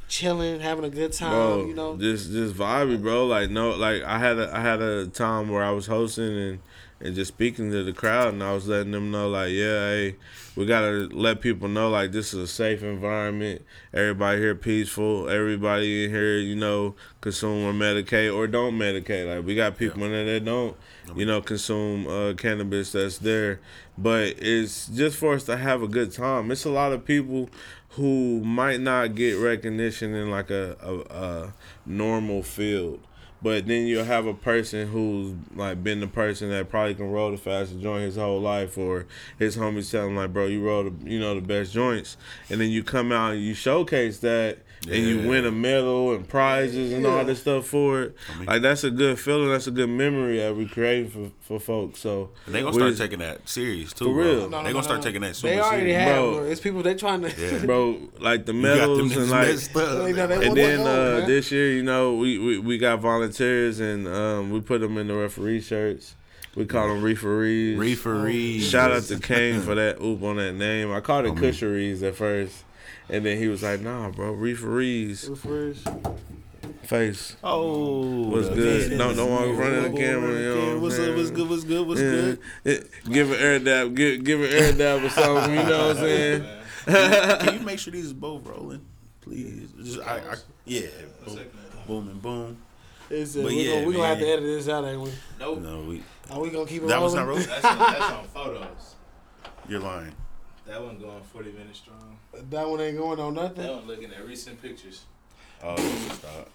[SPEAKER 1] chilling, having a good time.
[SPEAKER 2] bro.
[SPEAKER 1] you know,
[SPEAKER 2] just just vibey, bro. Like no, like I had a I had a time where I was hosting and and just speaking to the crowd, and I was letting them know like, yeah, hey, we gotta let people know like this is a safe environment. Everybody here peaceful. Everybody in here, you know, consume or medicate or don't medicate. Like we got people in there that don't, you know, consume uh, cannabis that's there. But it's just for us to have a good time. It's a lot of people who might not get recognition in like a, a, a normal field. But then you'll have a person who's like been the person that probably can roll the fastest joint his whole life, or his homies tell him like, "Bro, you roll the you know the best joints," and then you come out and you showcase that, and you win a medal and prizes and all this stuff for it.
[SPEAKER 3] mean-
[SPEAKER 2] like that's a good feeling. That's a good memory that we create for for folks. So
[SPEAKER 3] And they gonna
[SPEAKER 2] we
[SPEAKER 3] start taking that serious too.
[SPEAKER 2] For
[SPEAKER 3] bro.
[SPEAKER 2] real.
[SPEAKER 1] No, no,
[SPEAKER 3] they
[SPEAKER 1] no,
[SPEAKER 3] gonna start
[SPEAKER 1] no.
[SPEAKER 3] taking that super
[SPEAKER 1] They already
[SPEAKER 3] serious.
[SPEAKER 1] have.
[SPEAKER 2] Bro.
[SPEAKER 1] Bro. It's people they trying to.
[SPEAKER 3] Yeah.
[SPEAKER 2] bro, like the
[SPEAKER 3] You got them
[SPEAKER 2] medals and like
[SPEAKER 3] messed up.
[SPEAKER 1] They know they
[SPEAKER 3] man.
[SPEAKER 1] want
[SPEAKER 2] and then uh,
[SPEAKER 1] man.
[SPEAKER 2] this year, you know, we, we, we got volunteers and um, we put them in the referee shirts. We call them referees.
[SPEAKER 3] Referees.
[SPEAKER 2] Shout out to Kane for that oop on that name. I called it
[SPEAKER 3] Homie.
[SPEAKER 2] Cusheries at first, and then he was like, "Nah, bro, referees." Face
[SPEAKER 3] Oh,
[SPEAKER 2] was
[SPEAKER 3] the-
[SPEAKER 2] good.
[SPEAKER 3] yeah,
[SPEAKER 2] No, don't walk in front of the
[SPEAKER 3] yeah,
[SPEAKER 2] camera. You know what I'm
[SPEAKER 3] What's up? What's good? What's good? What's
[SPEAKER 2] Yeah.
[SPEAKER 3] good?
[SPEAKER 2] It- give an air dab. Give give an air dab or something. You know what I'm saying?
[SPEAKER 3] Can you make sure these is both rolling, please? Just, I, I, yeah, boom, boom and boom.
[SPEAKER 1] It's, uh,
[SPEAKER 3] But
[SPEAKER 1] we
[SPEAKER 3] yeah,
[SPEAKER 1] gonna, we gonna have to edit this out, ain't we?
[SPEAKER 4] Nope.
[SPEAKER 3] No, we.
[SPEAKER 1] Are we gonna keep it
[SPEAKER 3] That was
[SPEAKER 1] rolling?
[SPEAKER 3] not rolling.
[SPEAKER 4] That's on, that's on photos.
[SPEAKER 3] You're lying.
[SPEAKER 4] That one going 40 minutes strong.
[SPEAKER 1] That one ain't going on
[SPEAKER 4] That
[SPEAKER 1] nothing.
[SPEAKER 4] one looking at recent pictures.
[SPEAKER 3] Oh, stop.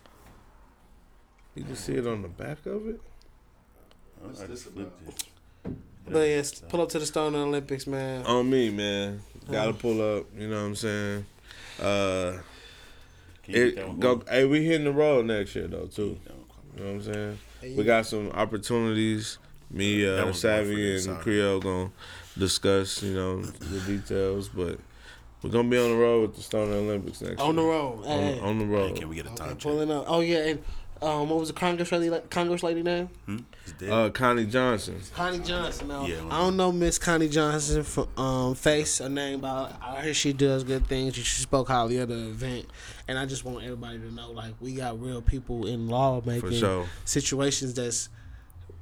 [SPEAKER 2] You can see it on the back of it.
[SPEAKER 4] What's
[SPEAKER 3] I
[SPEAKER 4] this
[SPEAKER 3] just
[SPEAKER 4] about?
[SPEAKER 3] flipped it.
[SPEAKER 1] But yes, pull up to the Stone Olympics, man.
[SPEAKER 2] On me, man. Gotta pull up. You know what I'm saying? Uh,
[SPEAKER 3] Can you get that
[SPEAKER 2] it go. Hey, we hitting the road next year though too.
[SPEAKER 3] That one going.
[SPEAKER 2] You know what I'm saying?
[SPEAKER 1] Hey,
[SPEAKER 2] We got some opportunities. Me,
[SPEAKER 3] That
[SPEAKER 2] uh,
[SPEAKER 3] one's going for
[SPEAKER 2] Savvy, and
[SPEAKER 3] side.
[SPEAKER 2] Creole gonna discuss. You know the details, but we're gonna be on the road with the Stoner Olympics next
[SPEAKER 1] on the road.
[SPEAKER 2] On,
[SPEAKER 1] Hey,
[SPEAKER 2] on the
[SPEAKER 3] Hey,
[SPEAKER 2] road.
[SPEAKER 3] can we get a
[SPEAKER 1] okay,
[SPEAKER 3] time check?
[SPEAKER 1] pulling up. Oh yeah, and um, what was the Congress lady? Congress lady name?
[SPEAKER 3] Hmm?
[SPEAKER 2] Uh, Connie Johnson.
[SPEAKER 1] Connie Johnson. Now,
[SPEAKER 3] Yeah,
[SPEAKER 1] I don't know Miss Connie Johnson from um, face a name, but I hear she does good things. She spoke highly of the event, and I just want everybody to know, like, we got real people in law
[SPEAKER 2] For
[SPEAKER 1] making
[SPEAKER 2] sure.
[SPEAKER 1] situations that's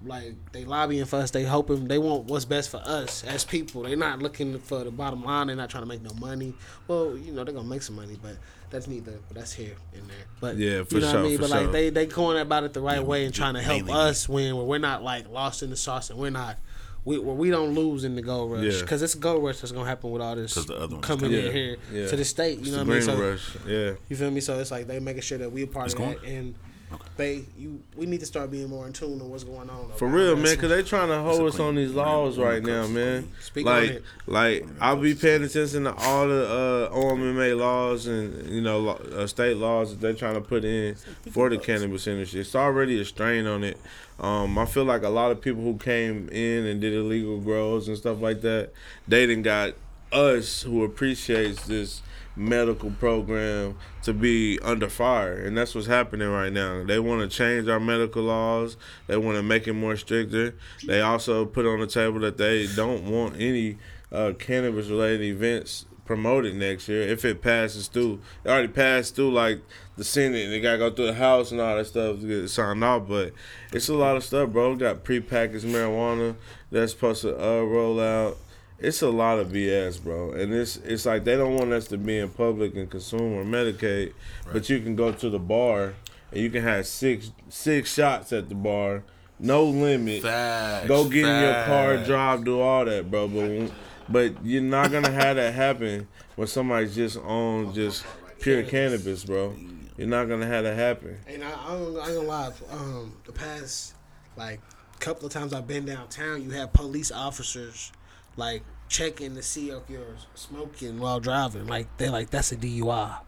[SPEAKER 1] like they lobbying for us. They hoping they want what's best for us as people. They're not looking for the bottom line. They're not trying to make no money. Well, you know they're gonna make some money, but that's neither. That's here and there. But
[SPEAKER 2] Yeah, for
[SPEAKER 1] you know what I mean.
[SPEAKER 2] for
[SPEAKER 1] but like they they going about it the right
[SPEAKER 3] Yeah,
[SPEAKER 1] way and trying to help
[SPEAKER 3] mainly
[SPEAKER 1] us win. Where we're not like lost in the sauce and we're not. We, where we don't lose in the gold rush
[SPEAKER 2] Yeah.
[SPEAKER 1] because it's a gold rush that's gonna happen with all this
[SPEAKER 3] 'Cause the other one's
[SPEAKER 1] coming
[SPEAKER 2] coming.
[SPEAKER 1] in
[SPEAKER 2] Yeah,
[SPEAKER 1] here
[SPEAKER 2] yeah.
[SPEAKER 1] to the state.
[SPEAKER 2] It's
[SPEAKER 1] You
[SPEAKER 2] the
[SPEAKER 1] know what I mean?
[SPEAKER 2] Green
[SPEAKER 1] So
[SPEAKER 2] Rush. Yeah.
[SPEAKER 1] you feel me? So it's like they making sure that we a part
[SPEAKER 3] It's
[SPEAKER 1] of that,
[SPEAKER 3] going?
[SPEAKER 1] And they you we need to start being more in tune on what's going on.
[SPEAKER 2] For real, man, because they trying to hold us on these laws
[SPEAKER 3] them-
[SPEAKER 2] right now, man.
[SPEAKER 3] clean.
[SPEAKER 1] Speak on
[SPEAKER 2] like,
[SPEAKER 1] it.
[SPEAKER 2] like
[SPEAKER 3] One of them
[SPEAKER 2] I'll be paying attention to all the uh, OMMA laws and you know uh, state laws that they're trying to put in for the cannabis industry. It's already a strain on it. Um, I feel like a lot of people who came in and did illegal grows and stuff like that, they didn't got us who appreciates this medical program to be under fire. And that's what's happening right now. They want to change our medical laws. They want to make it more stricter. They also put on the table that they don't want any uh, cannabis related events promoted next year. If it passes through it already passed through like the senate and it got to go through the house and all that stuff to get signed off. But it's a lot of stuff bro. We got prepackaged marijuana that's supposed to uh, roll out it's a lot of BS, bro. And it's it's like they don't want us to be in public and consume or medicate, but you can go to the bar and you can have six six shots at the bar, no limit.
[SPEAKER 3] Facts.
[SPEAKER 2] Go get in your car, drive, do all that, bro. But when- but you're not gonna have that happen when somebody's just on just pure cannabis, bro. You're not gonna have that happen.
[SPEAKER 1] And I, I, don't, I ain't gonna lie. Um, the past like couple of times I've been downtown, you have police officers like checking to see if you're smoking while driving. Like they're like that's a DUI.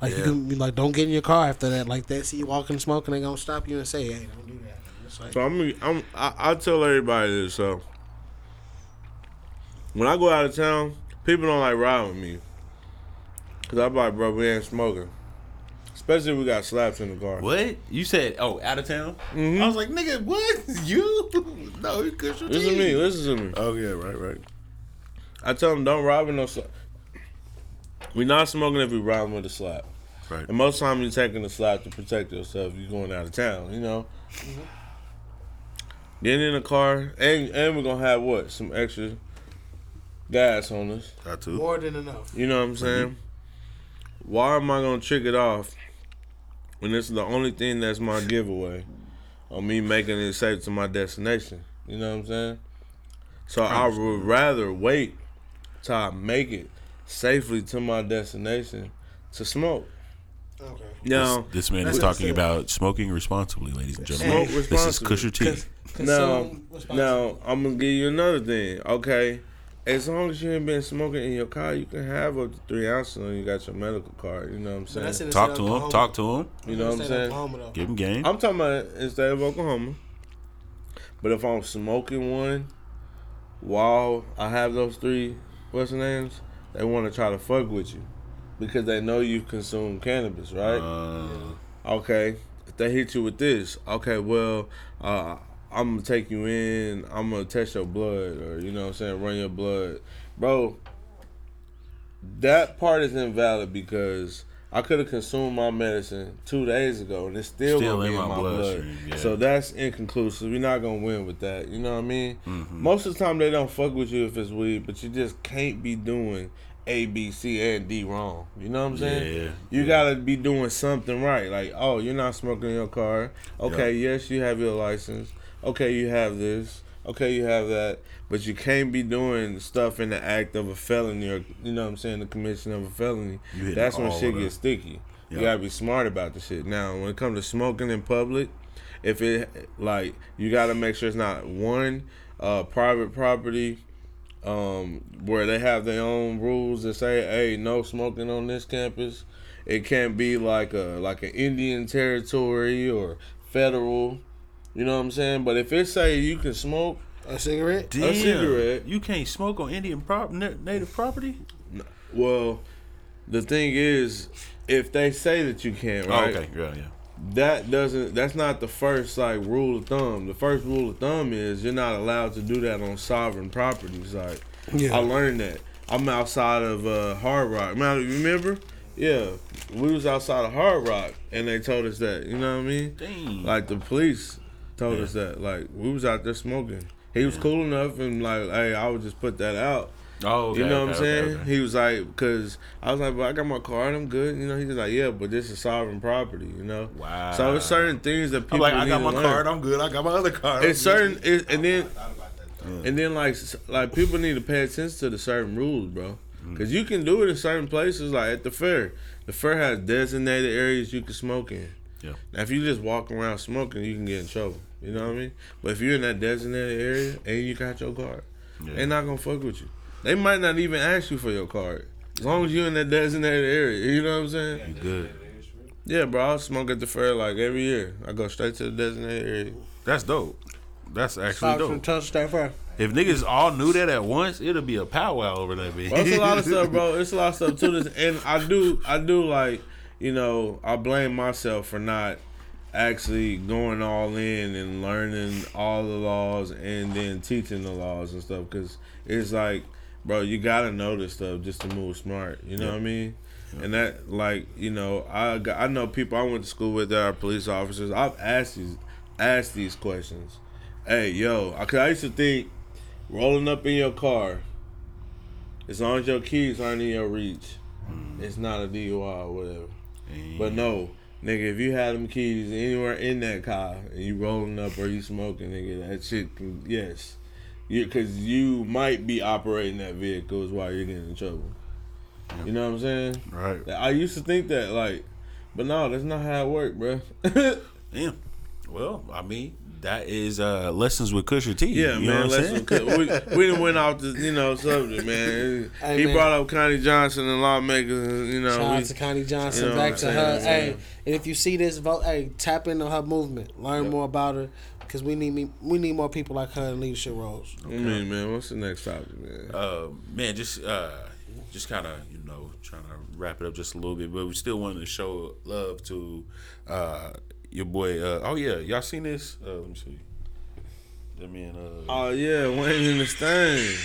[SPEAKER 1] Like you can be like, don't get in your car after that. Like they see you walking smoking, they gonna stop you and say, hey, don't do that. Like,
[SPEAKER 2] So I'm, I'm I, I tell everybody this. So when I go out of town, people don't like riding with me. Cause I'm like, bro, we ain't smoking. Especially if we got slaps in the car.
[SPEAKER 3] What you said? Oh, out of town.
[SPEAKER 2] Mhm.
[SPEAKER 3] I was like, nigga, what? You? No, you could.
[SPEAKER 2] Listen to me. Listen to me.
[SPEAKER 3] Oh yeah, right, right.
[SPEAKER 2] I tell them don't rob with no slap. We not smoking if we riding with a slap.
[SPEAKER 3] Right.
[SPEAKER 2] And most time you're taking the slap to protect yourself. You're going out of town, you know. Getting in the car, and and we're gonna have what some extra gas on us.
[SPEAKER 3] Got to.
[SPEAKER 1] more than enough.
[SPEAKER 2] You know what I'm saying? Why am I gonna trick it off when this is the only thing that's my giveaway on me making it safe to my destination? You know what I'm saying? So I would rather wait till I make it safely to my destination to smoke.
[SPEAKER 1] Okay.
[SPEAKER 2] Now,
[SPEAKER 3] This man is talking about smoking responsibly, ladies and gentlemen.
[SPEAKER 2] Smoke
[SPEAKER 3] This is
[SPEAKER 2] responsibly.
[SPEAKER 3] Kusher T.
[SPEAKER 2] now, now I'm gonna give you another thing. Okay, as long as you ain't been smoking in your car, you can have up to three ounces when you got your medical card. You know what I'm saying?
[SPEAKER 1] that's
[SPEAKER 3] Talk to
[SPEAKER 1] of
[SPEAKER 3] him. Talk to him.
[SPEAKER 2] You know what I'm saying?
[SPEAKER 1] Oklahoma.
[SPEAKER 3] Give him game.
[SPEAKER 2] I'm talking about instead of Oklahoma. But if I'm smoking one while I have those three what's the names, they want to try to fuck with you because they know you consume cannabis, right?
[SPEAKER 3] Uh,
[SPEAKER 2] Okay, if they hit you with this, okay, well, uh, I'm gonna take you in. I'm gonna test your blood, or you know, what I'm saying, run your blood, bro. That part is invalid because I could have consumed my medicine two days ago, and it's still,
[SPEAKER 3] Still in my
[SPEAKER 2] my blood.
[SPEAKER 3] bloodstream, yeah.
[SPEAKER 2] So that's inconclusive. You're not gonna win with that. You know what I mean?
[SPEAKER 3] Mm-hmm.
[SPEAKER 2] Most of the time, they don't fuck with you if it's weed, but you just can't be doing A, B, C, and D wrong. You know what I'm saying?
[SPEAKER 3] Yeah,
[SPEAKER 2] You
[SPEAKER 3] yeah.
[SPEAKER 2] gotta be doing something right. Like, oh, you're not smoking in your car. Okay, yes, you have your license. Okay, you have this. Okay, you have that. But you can't be doing stuff in the act of a felony or you know what I'm saying, the commission of a felony. That's when shit gets sticky. You gotta be smart about the shit. Now, when it comes to smoking in public, if it like you gotta make sure it's not one uh private property um where they have their own rules that say hey no smoking on this campus it can't be like a like an indian territory or federal you know what i'm saying but if it say you can smoke
[SPEAKER 1] A cigarette?
[SPEAKER 3] damn,
[SPEAKER 2] cigarette.
[SPEAKER 3] You can't smoke on Indian prop native property.
[SPEAKER 2] well the thing is if they say that you can't
[SPEAKER 3] Oh, okay, yeah, yeah.
[SPEAKER 2] that doesn't that's not the first like rule of thumb the first rule of thumb is you're not allowed to do that on sovereign properties like
[SPEAKER 1] Yeah.
[SPEAKER 2] i learned that i'm outside of uh hard rock now remember yeah we was outside of hard rock and they told us that you know what i mean
[SPEAKER 3] Dang.
[SPEAKER 2] like the police told
[SPEAKER 3] Yeah.
[SPEAKER 2] us that like we was out there smoking he was cool enough and like hey i would just put that out
[SPEAKER 3] oh, okay,
[SPEAKER 2] you know
[SPEAKER 3] okay,
[SPEAKER 2] what I'm saying?
[SPEAKER 3] okay, okay.
[SPEAKER 2] He was like, because I was like, but I got my card, I'm good. You know, he was like, yeah, but this is sovereign property, you know?
[SPEAKER 3] Wow.
[SPEAKER 2] So it's certain things that people
[SPEAKER 3] I'm like, I got my
[SPEAKER 2] learn.
[SPEAKER 3] card. I'm good. I got my other card. I'm
[SPEAKER 2] It's certain, it, and then,
[SPEAKER 4] Thought about that though.
[SPEAKER 2] and then like, like people need to pay attention to the certain rules, bro.
[SPEAKER 3] Mm.
[SPEAKER 2] Because you can do it in certain places, like at the fair. The fair has designated areas you can smoke in.
[SPEAKER 3] Yeah.
[SPEAKER 2] Now, if you just walk around smoking, you can get in trouble. You know what I mean? But if you're in that designated area and you got your card,
[SPEAKER 3] Yeah.
[SPEAKER 2] they're not gonna fuck with you. They might not even ask you for your card. As long as you're in that designated area, you know what I'm saying?
[SPEAKER 3] You good.
[SPEAKER 2] Yeah, bro. I smoke at the fair like every year. I go straight to the designated area.
[SPEAKER 3] That's dope. That's actually
[SPEAKER 1] Stop from
[SPEAKER 3] dope.
[SPEAKER 1] touch that far.
[SPEAKER 3] If niggas all knew that at once, it'll be a powwow over that bitch.
[SPEAKER 2] Well, it's a lot of stuff, bro. It's a lot of stuff to this, and I do, I do like, you know, I blame myself for not actually going all in and learning all the laws and then teaching the laws and stuff because it's like, bro, you gotta know this stuff just to move smart. You know
[SPEAKER 3] Yeah.
[SPEAKER 2] what I mean? And that, like, you know, I got, I know people I went to school with that are police officers. I've asked these, asked these questions. Hey, yo, I, cause I used to think rolling up in your car, as long as your keys aren't in your reach, mm. it's not a DUI or whatever. But no, nigga, if you had them keys anywhere in that car and you rolling up or you smoking, nigga, that shit can yes, you because you might be operating that vehicle is why you're getting in trouble. You know what I'm saying?
[SPEAKER 3] right.
[SPEAKER 2] I used to think that like, but no, that's not how it worked, bro.
[SPEAKER 3] Yeah. Well, I mean, that is uh, lessons with Kusher T.
[SPEAKER 2] Yeah,
[SPEAKER 3] you know what I'm
[SPEAKER 2] Let's
[SPEAKER 3] saying?
[SPEAKER 2] we we done went off the you know subject, man.
[SPEAKER 1] Hey,
[SPEAKER 2] he
[SPEAKER 1] man.
[SPEAKER 2] brought up Connie Johnson and lawmakers. and, You know,
[SPEAKER 1] Shout out to Connie Johnson.
[SPEAKER 2] you know
[SPEAKER 1] back to
[SPEAKER 2] I'm
[SPEAKER 1] her.
[SPEAKER 2] saying,
[SPEAKER 1] Hey, and if you see this vote, hey, tap into her movement. Learn more about her. Cause we need me, we need more people like her in leadership roles.
[SPEAKER 2] I mean, man, what's the next topic, man?
[SPEAKER 3] Uh, man, just uh, just kind of you know trying to wrap it up just a little bit, but we still wanted to show love to uh, your boy. Uh, oh yeah, y'all seen this? Uh, let me see. That man. Uh,
[SPEAKER 2] Oh yeah, Wayne in the stain.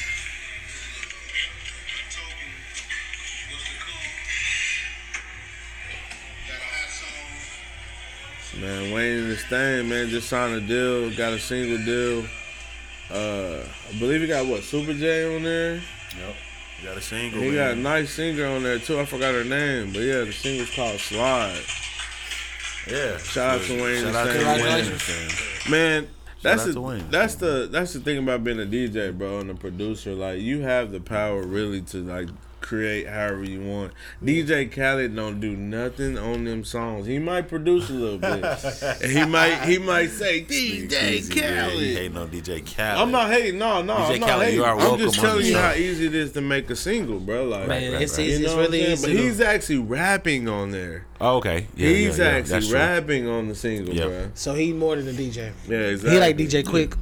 [SPEAKER 2] Man, Wayne in the stain, man, just signed a deal, got a single deal. Uh, I believe he got what Super J on there.
[SPEAKER 3] yep. Got a single.
[SPEAKER 2] He got a nice singer on there too. I forgot her name, but yeah, the single's called Slide.
[SPEAKER 3] Yeah.
[SPEAKER 2] Shout out to Wayne
[SPEAKER 3] Shout out to Wayne.
[SPEAKER 2] Man, that's the that's the that's the thing about being a DJ, bro, and a producer. Like you have the power really to like create however you want. DJ Khaled don't do nothing on them songs. He might produce a little bit. and he might he might say DJ
[SPEAKER 3] Easy, yeah, he
[SPEAKER 2] Khaled.
[SPEAKER 3] hating on DJ Khaled.
[SPEAKER 2] I'm not hating. No, no,
[SPEAKER 3] DJ
[SPEAKER 2] I'm not
[SPEAKER 3] Khaled,
[SPEAKER 2] hating.
[SPEAKER 3] you are
[SPEAKER 2] I'm just telling you how easy it is to make a single, bro. Like,
[SPEAKER 3] Right,
[SPEAKER 1] Man, it's
[SPEAKER 3] right.
[SPEAKER 1] easy.
[SPEAKER 2] you know
[SPEAKER 1] It's really easy.
[SPEAKER 2] But he's actually rapping on there.
[SPEAKER 3] Oh, okay. Yeah,
[SPEAKER 2] he's
[SPEAKER 3] yeah, yeah,
[SPEAKER 2] actually
[SPEAKER 3] that's true.
[SPEAKER 2] rapping on the single,
[SPEAKER 3] Yep.
[SPEAKER 2] bro.
[SPEAKER 1] so he more than a DJ.
[SPEAKER 2] Yeah, exactly.
[SPEAKER 1] He like DJ Quik.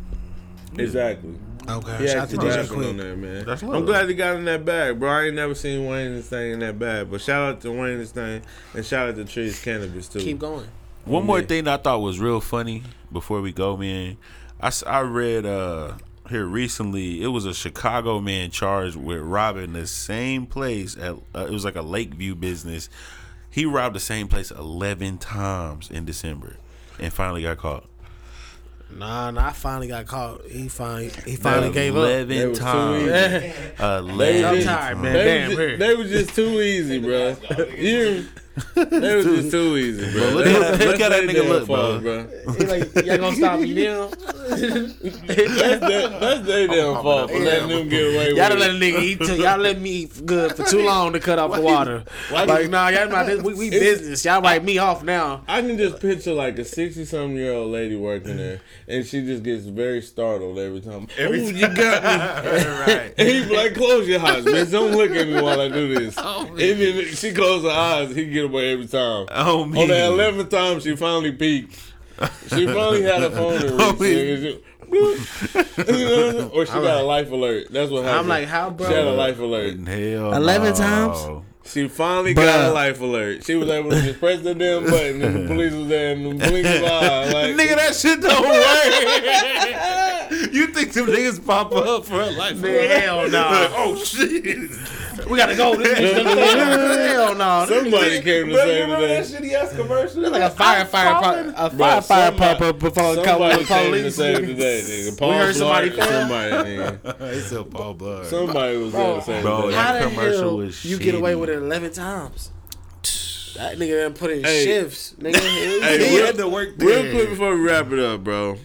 [SPEAKER 2] Exactly.
[SPEAKER 1] Okay,
[SPEAKER 2] He
[SPEAKER 1] shout out to
[SPEAKER 2] actually
[SPEAKER 1] DJ
[SPEAKER 2] rapping on
[SPEAKER 1] Quik.
[SPEAKER 2] there, man.
[SPEAKER 3] That's
[SPEAKER 2] I'm glad he got in that bag, bro. I ain't never seen Wayne and thing in that bag. But shout out to Wayne and thing, and shout out to Trees Cannabis too.
[SPEAKER 1] Keep going.
[SPEAKER 3] One more thing I thought was real funny before we go, man. I, I read uh here recently it was a Chicago man charged with robbing the same place at uh, it was like a Lakeview business. He robbed the same place 11 times in December and finally got caught.
[SPEAKER 1] Nah, nah. I finally got caught. He finally, he finally gave up.
[SPEAKER 3] 11
[SPEAKER 2] They was
[SPEAKER 3] times.
[SPEAKER 2] easy.
[SPEAKER 1] I'm tired, man.
[SPEAKER 2] They,
[SPEAKER 1] Damn,
[SPEAKER 2] was just, they was just too easy, bro. You, they was just too easy, bro.
[SPEAKER 3] look at that- look at that nigga look,
[SPEAKER 2] fault,
[SPEAKER 3] bro.
[SPEAKER 1] He like, y'all gonna stop me now?
[SPEAKER 2] That's their, that's their damn fault for letting them get away
[SPEAKER 1] Y'all
[SPEAKER 2] with
[SPEAKER 1] done let a nigga eat. Too, y'all let me eat good for too long to cut off the water.
[SPEAKER 2] why
[SPEAKER 1] like,
[SPEAKER 2] you-
[SPEAKER 1] nah, y'all not. This, we, we business. Y'all write me off now.
[SPEAKER 2] I can just picture like a sixty-something year old lady working there, and she just gets very startled every time. Ooh, you got me.
[SPEAKER 3] right.
[SPEAKER 2] And he like, close your eyes, bitch. Don't look at me while I do this.
[SPEAKER 3] Oh,
[SPEAKER 2] and then she closed her eyes. He get away every time.
[SPEAKER 3] Oh, me.
[SPEAKER 2] On the eleventh time, she finally peeked. She finally had a phone in
[SPEAKER 3] Oh,
[SPEAKER 2] reach.
[SPEAKER 3] me.
[SPEAKER 2] She- You know what I'm saying? or she got a life alert. That's what happened.
[SPEAKER 1] I'm like, how, bro?
[SPEAKER 2] She had a life alert.
[SPEAKER 3] Hell
[SPEAKER 1] 11
[SPEAKER 3] no.
[SPEAKER 1] times?
[SPEAKER 2] She finally got a life alert. She was able to just press the damn button, and the police was there and blink his eye. Like,
[SPEAKER 3] Nigga, that shit don't work. you think them niggas pop up for a life?
[SPEAKER 1] Man, hell no.
[SPEAKER 3] oh shit.
[SPEAKER 1] We gotta go. hell no.
[SPEAKER 2] somebody came to save the day.
[SPEAKER 3] shitty ass commercial?
[SPEAKER 1] That's Like a firefighter, a
[SPEAKER 2] Bro,
[SPEAKER 1] firefighter
[SPEAKER 2] somebody-
[SPEAKER 1] pop up before the
[SPEAKER 2] Somebody
[SPEAKER 1] the
[SPEAKER 2] came to
[SPEAKER 1] police.
[SPEAKER 2] save the day, nigga. Paul
[SPEAKER 1] heard somebody
[SPEAKER 2] Blart, somebody, nigga.
[SPEAKER 3] It's a Paul Blart.
[SPEAKER 2] Somebody was there to save
[SPEAKER 3] Bro,
[SPEAKER 2] the day.
[SPEAKER 3] that
[SPEAKER 1] How the
[SPEAKER 3] commercial
[SPEAKER 1] hell
[SPEAKER 3] was
[SPEAKER 1] you get away with it eleven times? That nigga done put in
[SPEAKER 2] Hey.
[SPEAKER 1] shifts, nigga.
[SPEAKER 2] Hey,
[SPEAKER 3] He
[SPEAKER 2] real-
[SPEAKER 3] had to work
[SPEAKER 2] Real quick before we wrap it up, bro.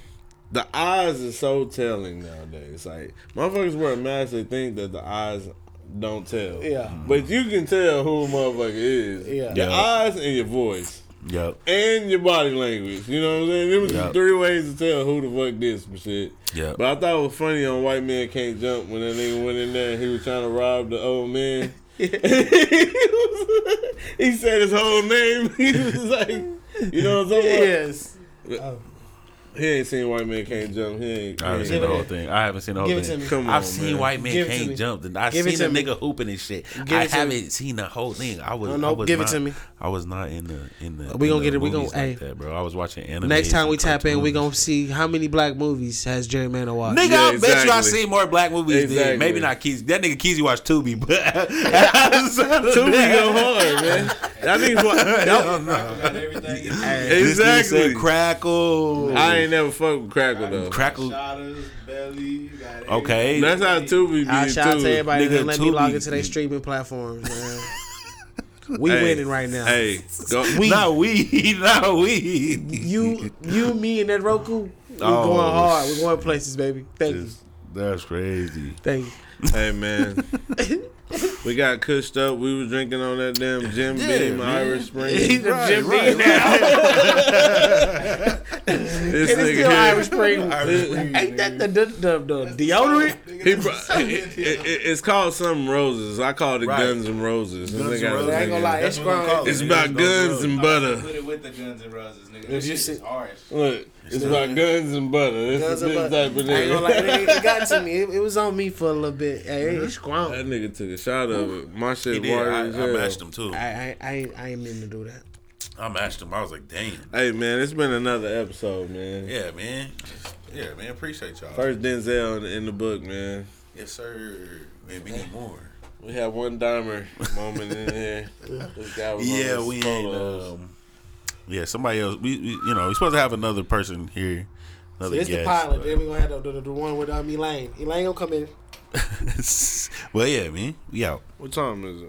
[SPEAKER 2] The eyes is so telling nowadays. Like motherfuckers wear a mask, they think that the eyes don't tell.
[SPEAKER 1] Yeah. Mm-hmm.
[SPEAKER 2] But you can tell who a motherfucker is.
[SPEAKER 1] Yeah.
[SPEAKER 2] Your
[SPEAKER 3] Yeah.
[SPEAKER 2] eyes and your voice.
[SPEAKER 3] Yep.
[SPEAKER 2] And your body language. You know what I'm saying? There was
[SPEAKER 3] Yep.
[SPEAKER 2] three ways to tell who the fuck this some shit.
[SPEAKER 3] Yeah.
[SPEAKER 2] But I thought it was funny on White Man Can't Jump when that nigga went in there and he was trying to rob the old man. he, was- he said his whole name. He was like, you know what I'm saying?
[SPEAKER 1] yes.
[SPEAKER 2] about? Oh. He ain't seen White Man Can't Jump. He ain't.
[SPEAKER 3] I haven't seen the whole thing. I haven't seen the whole
[SPEAKER 1] Give it to
[SPEAKER 3] thing.
[SPEAKER 1] me.
[SPEAKER 2] Come on,
[SPEAKER 3] I've seen
[SPEAKER 2] man.
[SPEAKER 3] White Man
[SPEAKER 1] Give it to
[SPEAKER 3] Can't. Jump. And I
[SPEAKER 1] Give it
[SPEAKER 3] seen
[SPEAKER 1] to
[SPEAKER 3] a
[SPEAKER 1] me.
[SPEAKER 3] nigga hooping and shit.
[SPEAKER 1] Give
[SPEAKER 3] I
[SPEAKER 1] it to
[SPEAKER 3] haven't
[SPEAKER 1] me.
[SPEAKER 3] seen the whole thing. I was.
[SPEAKER 1] No, no,
[SPEAKER 3] I was
[SPEAKER 1] give it
[SPEAKER 3] not,
[SPEAKER 1] to me.
[SPEAKER 3] I was not in the in the.
[SPEAKER 1] We
[SPEAKER 3] in
[SPEAKER 1] gonna
[SPEAKER 3] the
[SPEAKER 1] get it. We gonna-
[SPEAKER 3] movies like
[SPEAKER 1] hey.
[SPEAKER 3] that, bro. I was watching anime.
[SPEAKER 1] Next time we tap in, we gonna see how many black movies has Jerry Manor watched.
[SPEAKER 3] Nigga,
[SPEAKER 2] Yeah,
[SPEAKER 3] I bet you I
[SPEAKER 2] exactly.
[SPEAKER 3] seen more black movies
[SPEAKER 2] Exactly.
[SPEAKER 3] than maybe not Keezy. That nigga Keezy watched Tubi, but
[SPEAKER 2] Tubi go hard, man. That nigga's what.
[SPEAKER 3] Hell no.
[SPEAKER 4] Got everything.
[SPEAKER 3] This nigga
[SPEAKER 2] Exactly.
[SPEAKER 3] Crackle.
[SPEAKER 2] I ain't never fucked with Crackle though.
[SPEAKER 3] Crackle.
[SPEAKER 4] Belly. You got everything.
[SPEAKER 3] Okay.
[SPEAKER 2] That's how Tubi be
[SPEAKER 1] I shout out to everybody
[SPEAKER 3] Nigga,
[SPEAKER 1] that let me log into their streaming platforms, man. we
[SPEAKER 2] Hey,
[SPEAKER 1] winning right now.
[SPEAKER 2] Hey, go,
[SPEAKER 1] We-
[SPEAKER 3] Not we. Not we.
[SPEAKER 1] You, you, me, and that Roku. We
[SPEAKER 3] Oh,
[SPEAKER 1] going hard. We're going places, baby. Thank you.
[SPEAKER 3] That's crazy.
[SPEAKER 1] Thank you.
[SPEAKER 2] hey man, we got cushed up. We was drinking on that damn Jim
[SPEAKER 3] Yeah,
[SPEAKER 2] Beam
[SPEAKER 3] man.
[SPEAKER 2] Irish
[SPEAKER 1] He's a
[SPEAKER 3] Right,
[SPEAKER 1] Jim
[SPEAKER 3] right,
[SPEAKER 1] Beam now.
[SPEAKER 2] This
[SPEAKER 1] It is
[SPEAKER 2] nigga
[SPEAKER 1] still
[SPEAKER 2] here,
[SPEAKER 1] Irish Spring. Ain't that the, the, the, the deodorant?
[SPEAKER 2] he bro- it, it, it- it's called some roses. I called it
[SPEAKER 3] Right.
[SPEAKER 2] Guns and Roses.
[SPEAKER 3] Guns and Roses.
[SPEAKER 2] a
[SPEAKER 1] I ain't gonna lie. It's
[SPEAKER 3] what we call
[SPEAKER 1] strong.
[SPEAKER 3] it.
[SPEAKER 2] It's about guns and butter.
[SPEAKER 4] Put it with the Guns and Roses, nigga.
[SPEAKER 1] If
[SPEAKER 4] That
[SPEAKER 1] you
[SPEAKER 4] shit is harsh.
[SPEAKER 2] Look, It's about guns and butter. It's
[SPEAKER 1] Guns
[SPEAKER 2] this
[SPEAKER 1] and
[SPEAKER 2] type
[SPEAKER 1] butter.
[SPEAKER 2] of
[SPEAKER 1] I ain't gonna
[SPEAKER 2] nigga.
[SPEAKER 1] lie, it, it got to me. It, it was on me for a little bit. Hey, it's strong.
[SPEAKER 2] That nigga took a shot of it. My
[SPEAKER 3] He
[SPEAKER 2] shit
[SPEAKER 3] did.
[SPEAKER 2] watered
[SPEAKER 3] I,
[SPEAKER 2] as
[SPEAKER 3] I matched him too.
[SPEAKER 1] I, I, I, ain't, I ain't mean to do that.
[SPEAKER 3] I matched him. I was like, damn.
[SPEAKER 2] Hey man, it's been another episode, man.
[SPEAKER 3] Yeah, man. Yeah, man. Appreciate y'all.
[SPEAKER 2] First Denzel in the, in the book, man.
[SPEAKER 3] Yes, sir. Man, we need more.
[SPEAKER 2] We had one dimer moment in here. This guy was
[SPEAKER 3] Yeah, we ain't. Um, yeah, somebody else. We, we, you know, we supposed to have another person here.
[SPEAKER 1] So
[SPEAKER 3] Another
[SPEAKER 1] it's the pilot.
[SPEAKER 3] but-
[SPEAKER 1] Then we're gonna have the, the, the one with um, Elaine. Elaine gonna come in.
[SPEAKER 3] well, yeah, man. We out.
[SPEAKER 2] what time is it?